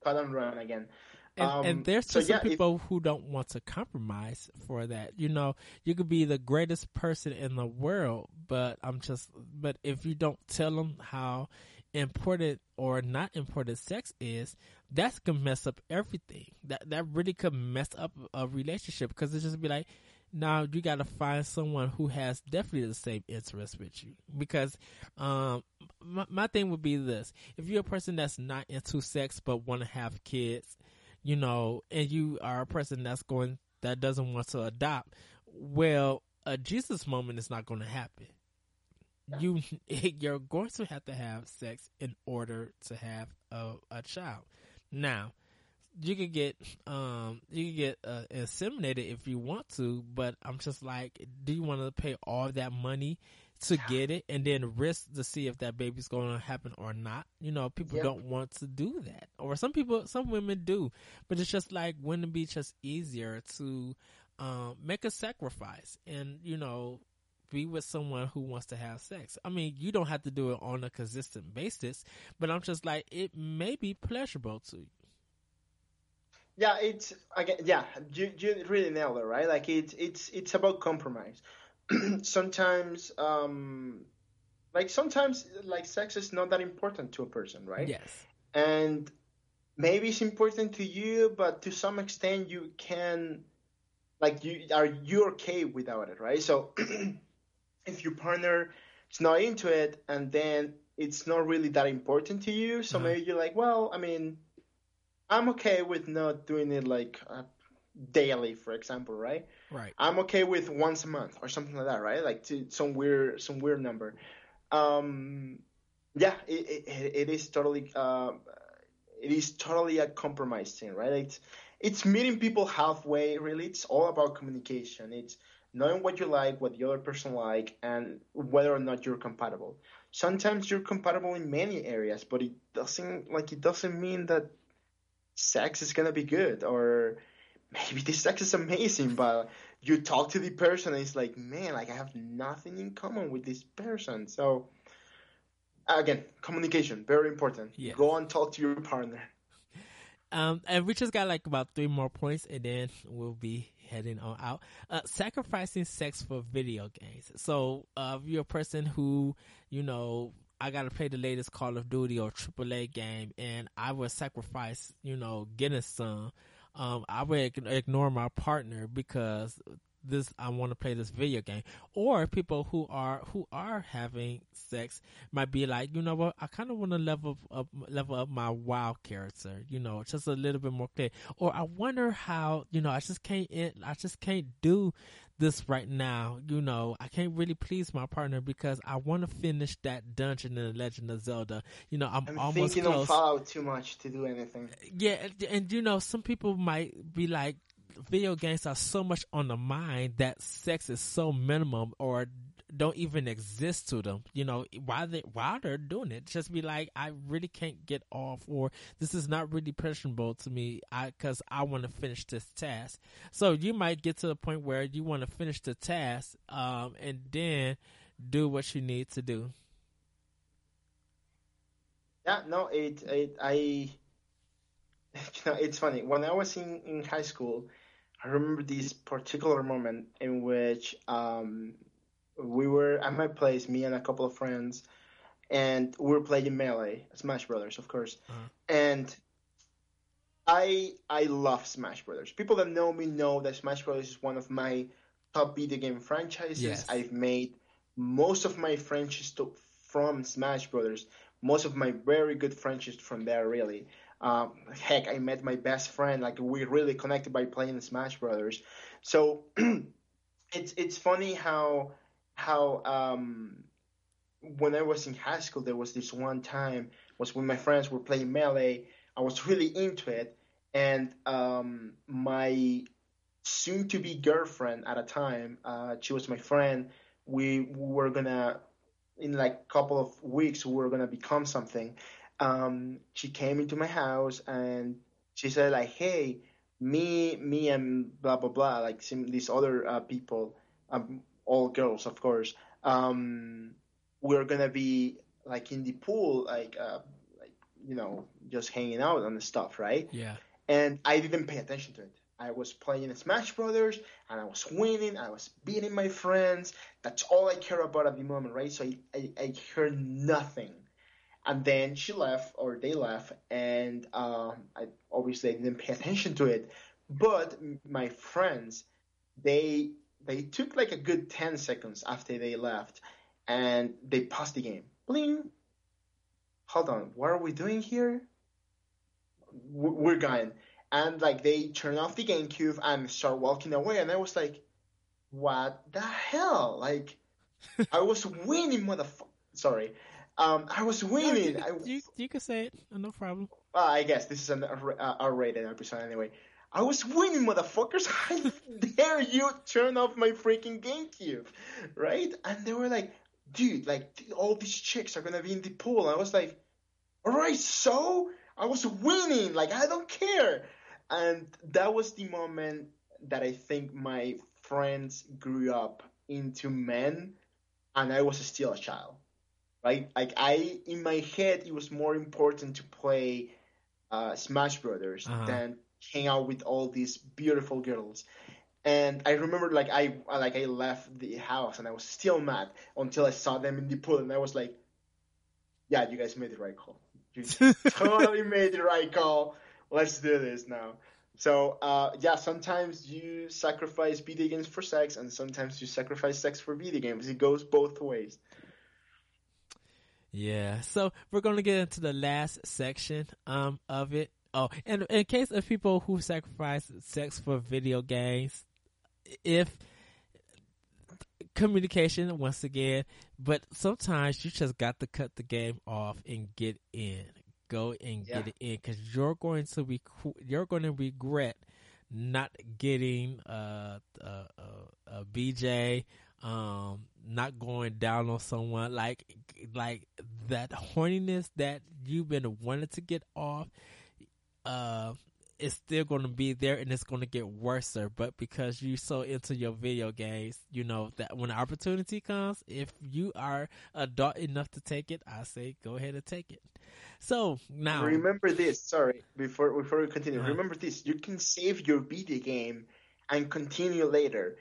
cut and run again. And, Um, and there's so just some yeah, if- people who don't want to compromise for that. You know, you could be the greatest person in the world, but I'm just, but if you don't tell them how important or not important sex is, that's gonna mess up everything. That that really could mess up a relationship because it just be like, now you got to find someone who has definitely the same interest with you. Because um, my, my thing would be this: if you're a person that's not into sex but want to have kids, you know, and you are a person that's going that doesn't want to adopt, well, a Jesus moment is not going to happen. You *laughs* you're going to have to have sex in order to have a, a child. Now, you could get um you could get uh, inseminated if you want to, but I'm just like, do you want to pay all that money to get it and then risk to see if that baby's going to happen or not? You know, people Yep. don't want to do that, or some people, some women do, but it's just like wouldn't it be just easier to um make a sacrifice and you know be with someone who wants to have sex. I mean, you don't have to do it on a consistent basis, but I'm just like it may be pleasurable to you. Yeah, it's again. Yeah, you you really nailed it, right? Like it's it's it's about compromise. *clears throat* sometimes, um, like sometimes, like sex is not that important to a person, right? Yes. and maybe it's important to you, but to some extent you can, like you are you okay without it, right? So *clears throat* if your partner is not into it, and then it's not really that important to you, so Uh-huh. maybe you're like, well, I mean, I'm okay with not doing it like uh, daily, for example, right? Right. I'm okay with once a month or something like that, right? Like to some weird some weird number. Um, yeah, it, it, it is totally uh, it is totally a compromise thing, right? It's it's meeting people halfway. Really, it's all about communication. It's knowing what you like, what the other person like, and whether or not you're compatible. Sometimes you're compatible in many areas, but it doesn't like it doesn't mean that sex is gonna be good or maybe the sex is amazing, but you talk to the person and it's like, man, like I have nothing in common with this person. So again, communication, very important. Yes. Go and talk to your partner. Um, and we just got like about three more points, and then we'll be heading on out. Uh, sacrificing sex for video games. So, uh, if you're a person who, you know, I gotta play the latest Call of Duty or AAA game, and I would sacrifice, you know, getting some. Um, I would ignore my partner because this I want to play this video game. Or people who are who are having sex might be like, you know what, I kind of want to level up level up my WoW character, you know, just a little bit more clear. Or I wonder how, you know, I just can't I just can't do this right now, you know, I can't really please my partner because I want to finish that dungeon in the Legend of Zelda. You know, I'm, I'm almost thinking close. Fallout too much to do anything. Yeah, and, and you know, some people might be like, video games are so much on the mind that sex is so minimum or don't even exist to them. You know, why they why they're doing it? Just be like, I really can't get off, or this is not really pleasurable to me. I because I want to finish this task. So you might get to the point where you want to finish the task, um, and then do what you need to do. Yeah, no, it, it I, *laughs* you know, it's funny. When I was in, in high school, I remember this particular moment in which um, we were at my place, me and a couple of friends, and we were playing Melee, Smash Brothers, of course. Uh-huh. And I I love Smash Brothers. People that know me know that Smash Brothers is one of my top video game franchises. Yes. I've made most of my friendships to, from Smash Brothers. Most of my very good friendships from there, really. Um, heck, I met my best friend. Like we really connected by playing Smash Brothers. So *clears throat* it's it's funny how how um, when I was in high school, there was this one time was when my friends were playing melee. I was *laughs* really into it, and um, my soon-to-be girlfriend at a time, uh, she was my friend. We, we were gonna in like a couple of weeks we were gonna become something. Um, she came into my house and she said like, "Hey, me, me, and blah blah blah, like some, these other uh, people, um, all girls, of course. Um, we're gonna be like in the pool, like, uh, like you know, just hanging out and stuff, right? Yeah. And I didn't pay attention to it. I was playing Smash Brothers and I was winning. I was beating my friends. That's all I care about at the moment, right? So I, I, I heard nothing. And then she left, or they left, and um, I obviously I didn't pay attention to it. But my friends, they they took like a good ten seconds after they left, and they paused the game. Bling. Hold on, what are we doing here? We're gone. And like they turn off the GameCube and start walking away, and I was like, "What the hell?" Like, I was winning, motherfucker. Sorry, um, I was No, winning. you, I, you, you can say it. No problem. well, I guess this is an R- uh, R-rated episode anyway. I was winning, motherfuckers. *laughs* How dare you turn off my freaking GameCube, right? And they were like, dude, like all these chicks are gonna be in the pool. I was like, all right, so I was winning. Like I don't care. And that was the moment that I think my friends grew up into men, and I was still a child right? Like I, in my head, it was more important to play uh, Smash Brothers Uh-huh. than hang out with all these beautiful girls. And I remember, like I, like I left the house and I was still mad until I saw them in the pool, and I was like, "Yeah, you guys made the right call. You *laughs* totally made the right call. Let's do this now." So, uh, yeah, sometimes you sacrifice video games for sex, and sometimes you sacrifice sex for video games. It goes both ways. Yeah. So we're going to get into the last section um of it. Oh, and in case of people who sacrifice sex for video games, if communication once again, but sometimes you just got to cut the game off and get in. Go and Yeah. get it in because you're going to be you're going to regret not getting uh, a, a, a BJ, um, not going down on someone like like that horniness that you've been wanting to get off. Uh, it's still going to be there and it's going to get worse. But because you're so into your video games, you know that when the opportunity comes, if you are adult enough to take it, I say go ahead and take it. So now, Remember this. Sorry, before before we continue, Uh-huh. remember this. You can save your video game and continue later.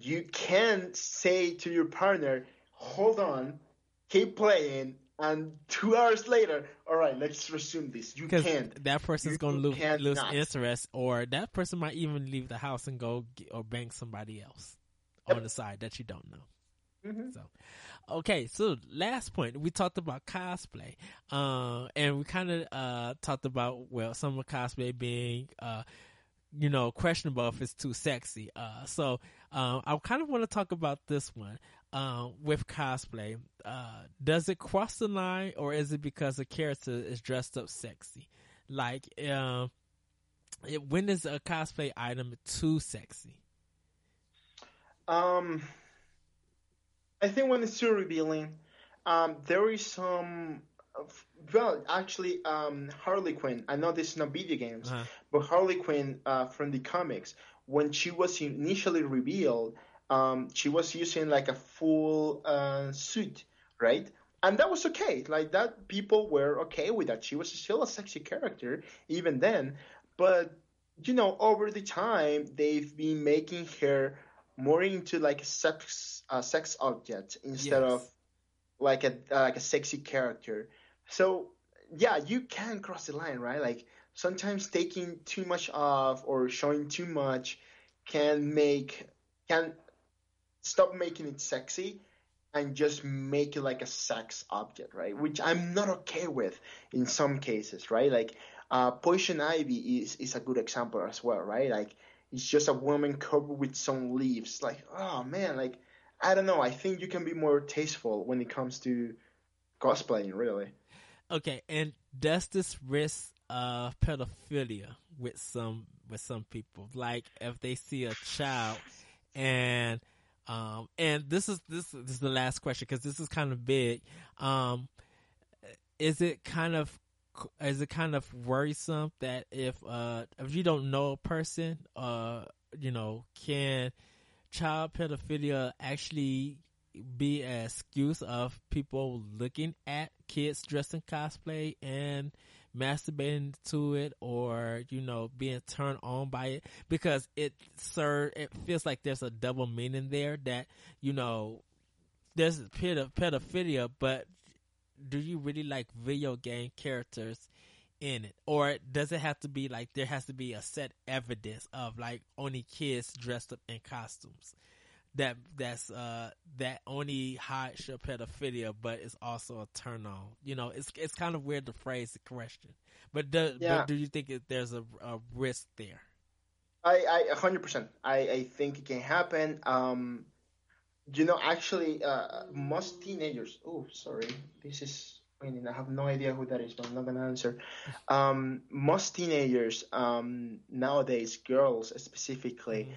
You can say to your partner, "Hold on, keep playing," and two hours later, all right, let's resume this. You can't. that person's You to lose, lose interest, or that person might even leave the house and go get, or bang somebody else Yep. on the side that you don't know. Mhm. So, okay, so last point we talked about cosplay, uh, and we kind of uh, talked about well, some of cosplay being uh, you know, questionable if it's too sexy. Uh, so um, I kind of want to talk about this one um, with cosplay. Uh, does it cross the line, or is it because the character is dressed up sexy? Like, um, it, when is a cosplay item too sexy? Um, I think when it's too revealing, um, there is some. Well, actually, um, Harley Quinn. I know this is not video games, uh-huh. but Harley Quinn uh, from the comics, when she was initially revealed, um, she was using like a full uh, suit, right? And that was okay. Like that, people were okay with that. She was still a sexy character even then, but you know, over the time, they've been making her more into like a sex a sex object instead yes. of like a like a sexy character. So yeah, you can cross the line, right? Like sometimes taking too much off or showing too much can make can stop making it sexy and just make it like a sex object, right? Which I'm not okay with in some cases, right? Like uh, Poison Ivy is is a good example as well, right? Like it's just a woman covered with some leaves. Like, oh man, like I don't know. I think you can be more tasteful when it comes to cosplaying, really. Okay, and does this risk uh pedophilia with some with some people? Like if they see a child and um and this is this, this is the last question because this is kind of big. Um is it kind of is it kind of worrisome that if uh if you don't know a person uh you know can child pedophilia actually be an excuse of people looking at kids dressed in cosplay and masturbating to it or you know being turned on by it because it sir it feels like there's a double meaning there that you know there's pedophilia but do you really like video game characters in it? Or does it have to be like there has to be a set evidence of like only kids dressed up in costumes that that's uh that only hides your pedophilia but it's also a turn on you know it's it's kind of weird to phrase the question but do, yeah. but do you think there's a, a risk there i i 100% i i think it can happen um you know, actually, uh, most teenagers. Oh, sorry, this is. I mean, I have no idea who that is, but I'm not gonna answer. Um, most teenagers um, nowadays, girls specifically, mm-hmm.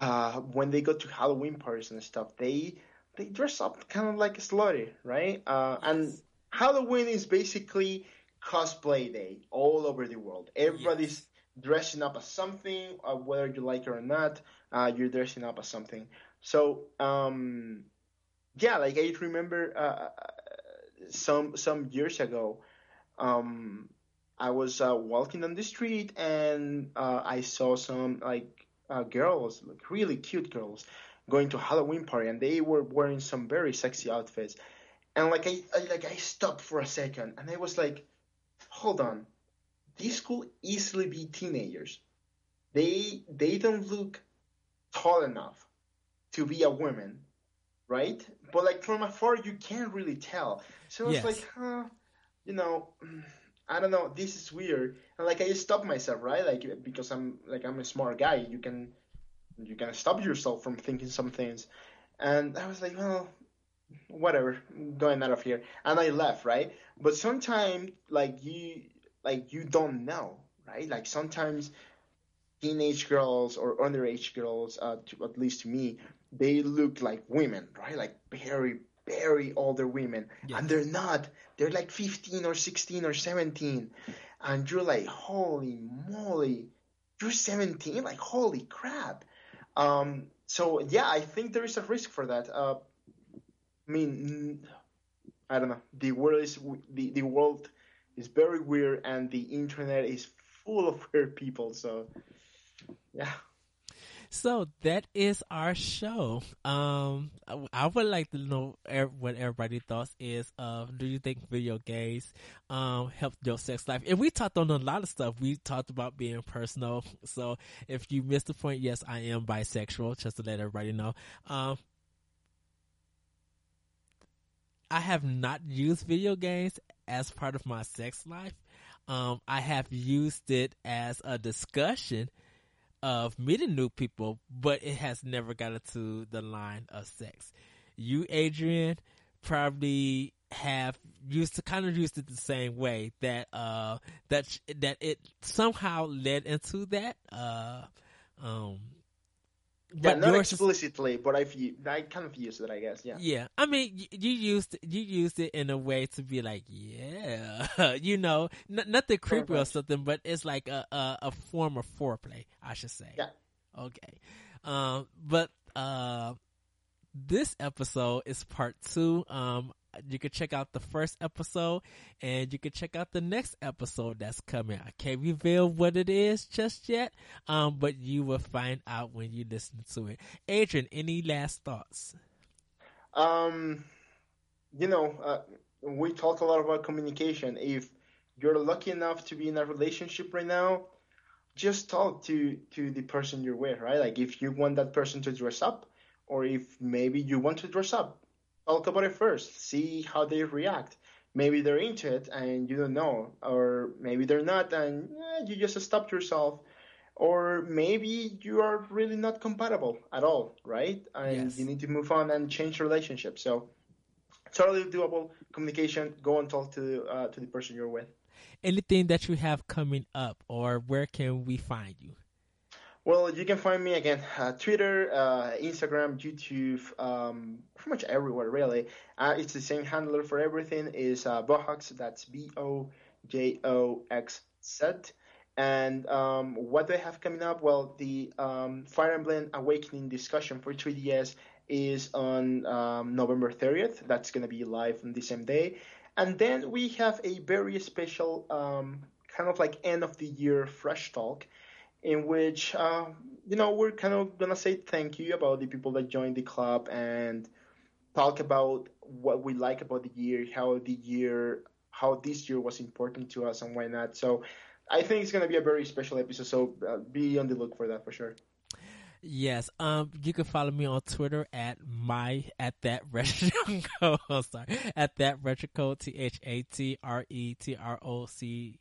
Uh, when they go to Halloween parties and stuff, they they dress up kind of like a slutty, right? Uh. And Halloween is basically cosplay day all over the world. Everybody's yes. dressing up as something, uh, whether you like it or not. Uh, you're dressing up as something. So um, yeah, like I remember uh, some some years ago, um, I was uh, walking on the street and uh, I saw some like uh, girls, like really cute girls, going to Halloween party, and they were wearing some very sexy outfits. And like I, I like I stopped for a second, and I was like, hold on, these could easily be teenagers. They they don't look tall enough to be a woman, right? But like from afar, you can't really tell. So it's yes. like, huh, you know, I don't know. This is weird. And like I stop myself, right? Like because I'm like I'm a smart guy. You can you can stop yourself from thinking some things. And I was like, well, whatever, going out of here. And I left, right? But sometimes like you like you don't know, right? Like sometimes teenage girls or underage girls, uh, to, at least to me, they look like women, right? Like very, very older women. Yes. And they're not. They're like 15 or 16 or 17. And you're like, holy moly, you're 17? Like, holy crap. Um, so, yeah, I think there is a risk for that. Uh, I mean, I don't know. The world is the, the world is very weird, and the internet is full of weird people. So, yeah. So that is our show. Um, I would like to know what everybody thoughts is of. Do you think video games um help your sex life? And we talked on a lot of stuff. We talked about being personal. So if you missed the point, yes, I am bisexual. Just to let everybody know. Um, I have not used video games as part of my sex life. Um, I have used it as a discussion of meeting new people, but it has never got into the line of sex. You, Adrian, probably have used to kind of used it the same way that uh that that it somehow led into that uh um yeah, not explicitly, but I've I kind of used it, I guess. Yeah. Yeah, I mean, you, you used you used it in a way to be like, yeah, *laughs* you know, n- nothing creepy or something, but it's like a, a, a form of foreplay, I should say. Yeah. Okay. Um, but uh, this episode is part two. Um, you can check out the first episode and you can check out the next episode that's coming. I can't reveal what it is just yet, um, but you will find out when you listen to it. Adrian, any last thoughts? Um, you know, uh, we talk a lot about communication. If you're lucky enough to be in a relationship right now, just talk to to the person you're with, right? Like if you want that person to dress up, or if maybe you want to dress up, talk about it first. See how they react. Maybe they're into it and you don't know, or maybe they're not, and eh, you just stop yourself. Or maybe you are really not compatible at all, right? And yes. you need to move on and change your relationship. So totally doable communication. Go and talk to uh, to the person you're with. Anything that you have coming up, or where can we find you? Well, you can find me again uh, Twitter, uh, Instagram, YouTube, um, pretty much everywhere really. Uh, it's the same handler for everything. Is uh, Bojox. That's B O J O X Z. And um, what do I have coming up? Well, the um, Fire Emblem Awakening discussion for 3DS is on um, November 30th. That's going to be live on the same day. And then we have a very special, um, kind of like end of the year fresh talk in which uh, you know we're kind of gonna say thank you about the people that joined the club and talk about what we like about the year, how the year, how this year was important to us, and why not. So I think it's gonna be a very special episode. So uh, be on the look for that for sure. Yes. Um, you can follow me on Twitter at my at that retro *laughs* oh, sorry, at that retro code. T H A T R E T R O C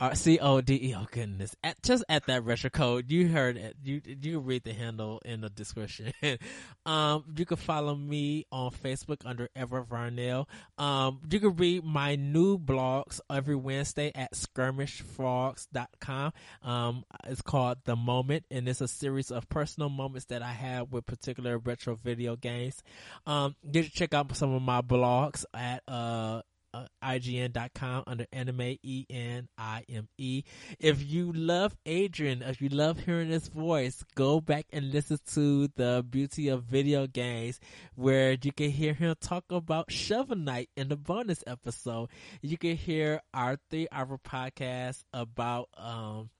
uh, C O D E. Oh goodness! At, just at that retro code, you heard it. You you read the handle in the description. *laughs* um, you can follow me on Facebook under Ever Varnell. Um, you can read my new blogs every Wednesday at skirmishfrogs.com. Um, it's called The Moment, and it's a series of personal moments that I have with particular retro video games. Um, you can check out some of my blogs at uh uh, IGN.com under anime E N I M E. If you love Adrian, if you love hearing his voice, go back and listen to the beauty of video games where you can hear him talk about Shovel Knight in the bonus episode. You can hear our three hour podcast about um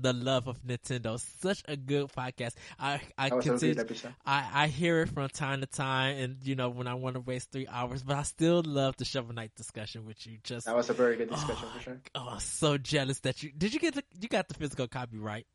the love of Nintendo. Such a good podcast. I I continue, I I hear it from time to time, and you know when I want to waste three hours, but I still love the Shovel Knight discussion with you. Just that was a very good discussion oh, for sure. Oh, I'm so jealous that you did. You get the you got the physical copy right.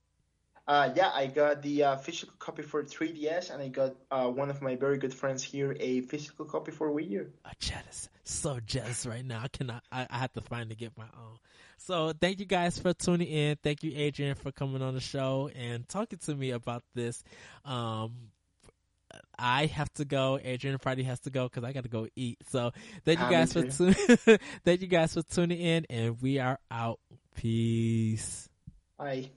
Uh, yeah, I got the uh, physical copy for 3DS, and I got uh, one of my very good friends here a physical copy for Wii U. I'm jealous, so jealous right now. I cannot. I, I have to finally get my own. So thank you guys for tuning in. Thank you, Adrian, for coming on the show and talking to me about this. Um, I have to go. Adrian Friday has to go because I got to go eat. So thank you guys for tuning. *laughs* thank you guys for tuning in, and we are out. Peace. Bye.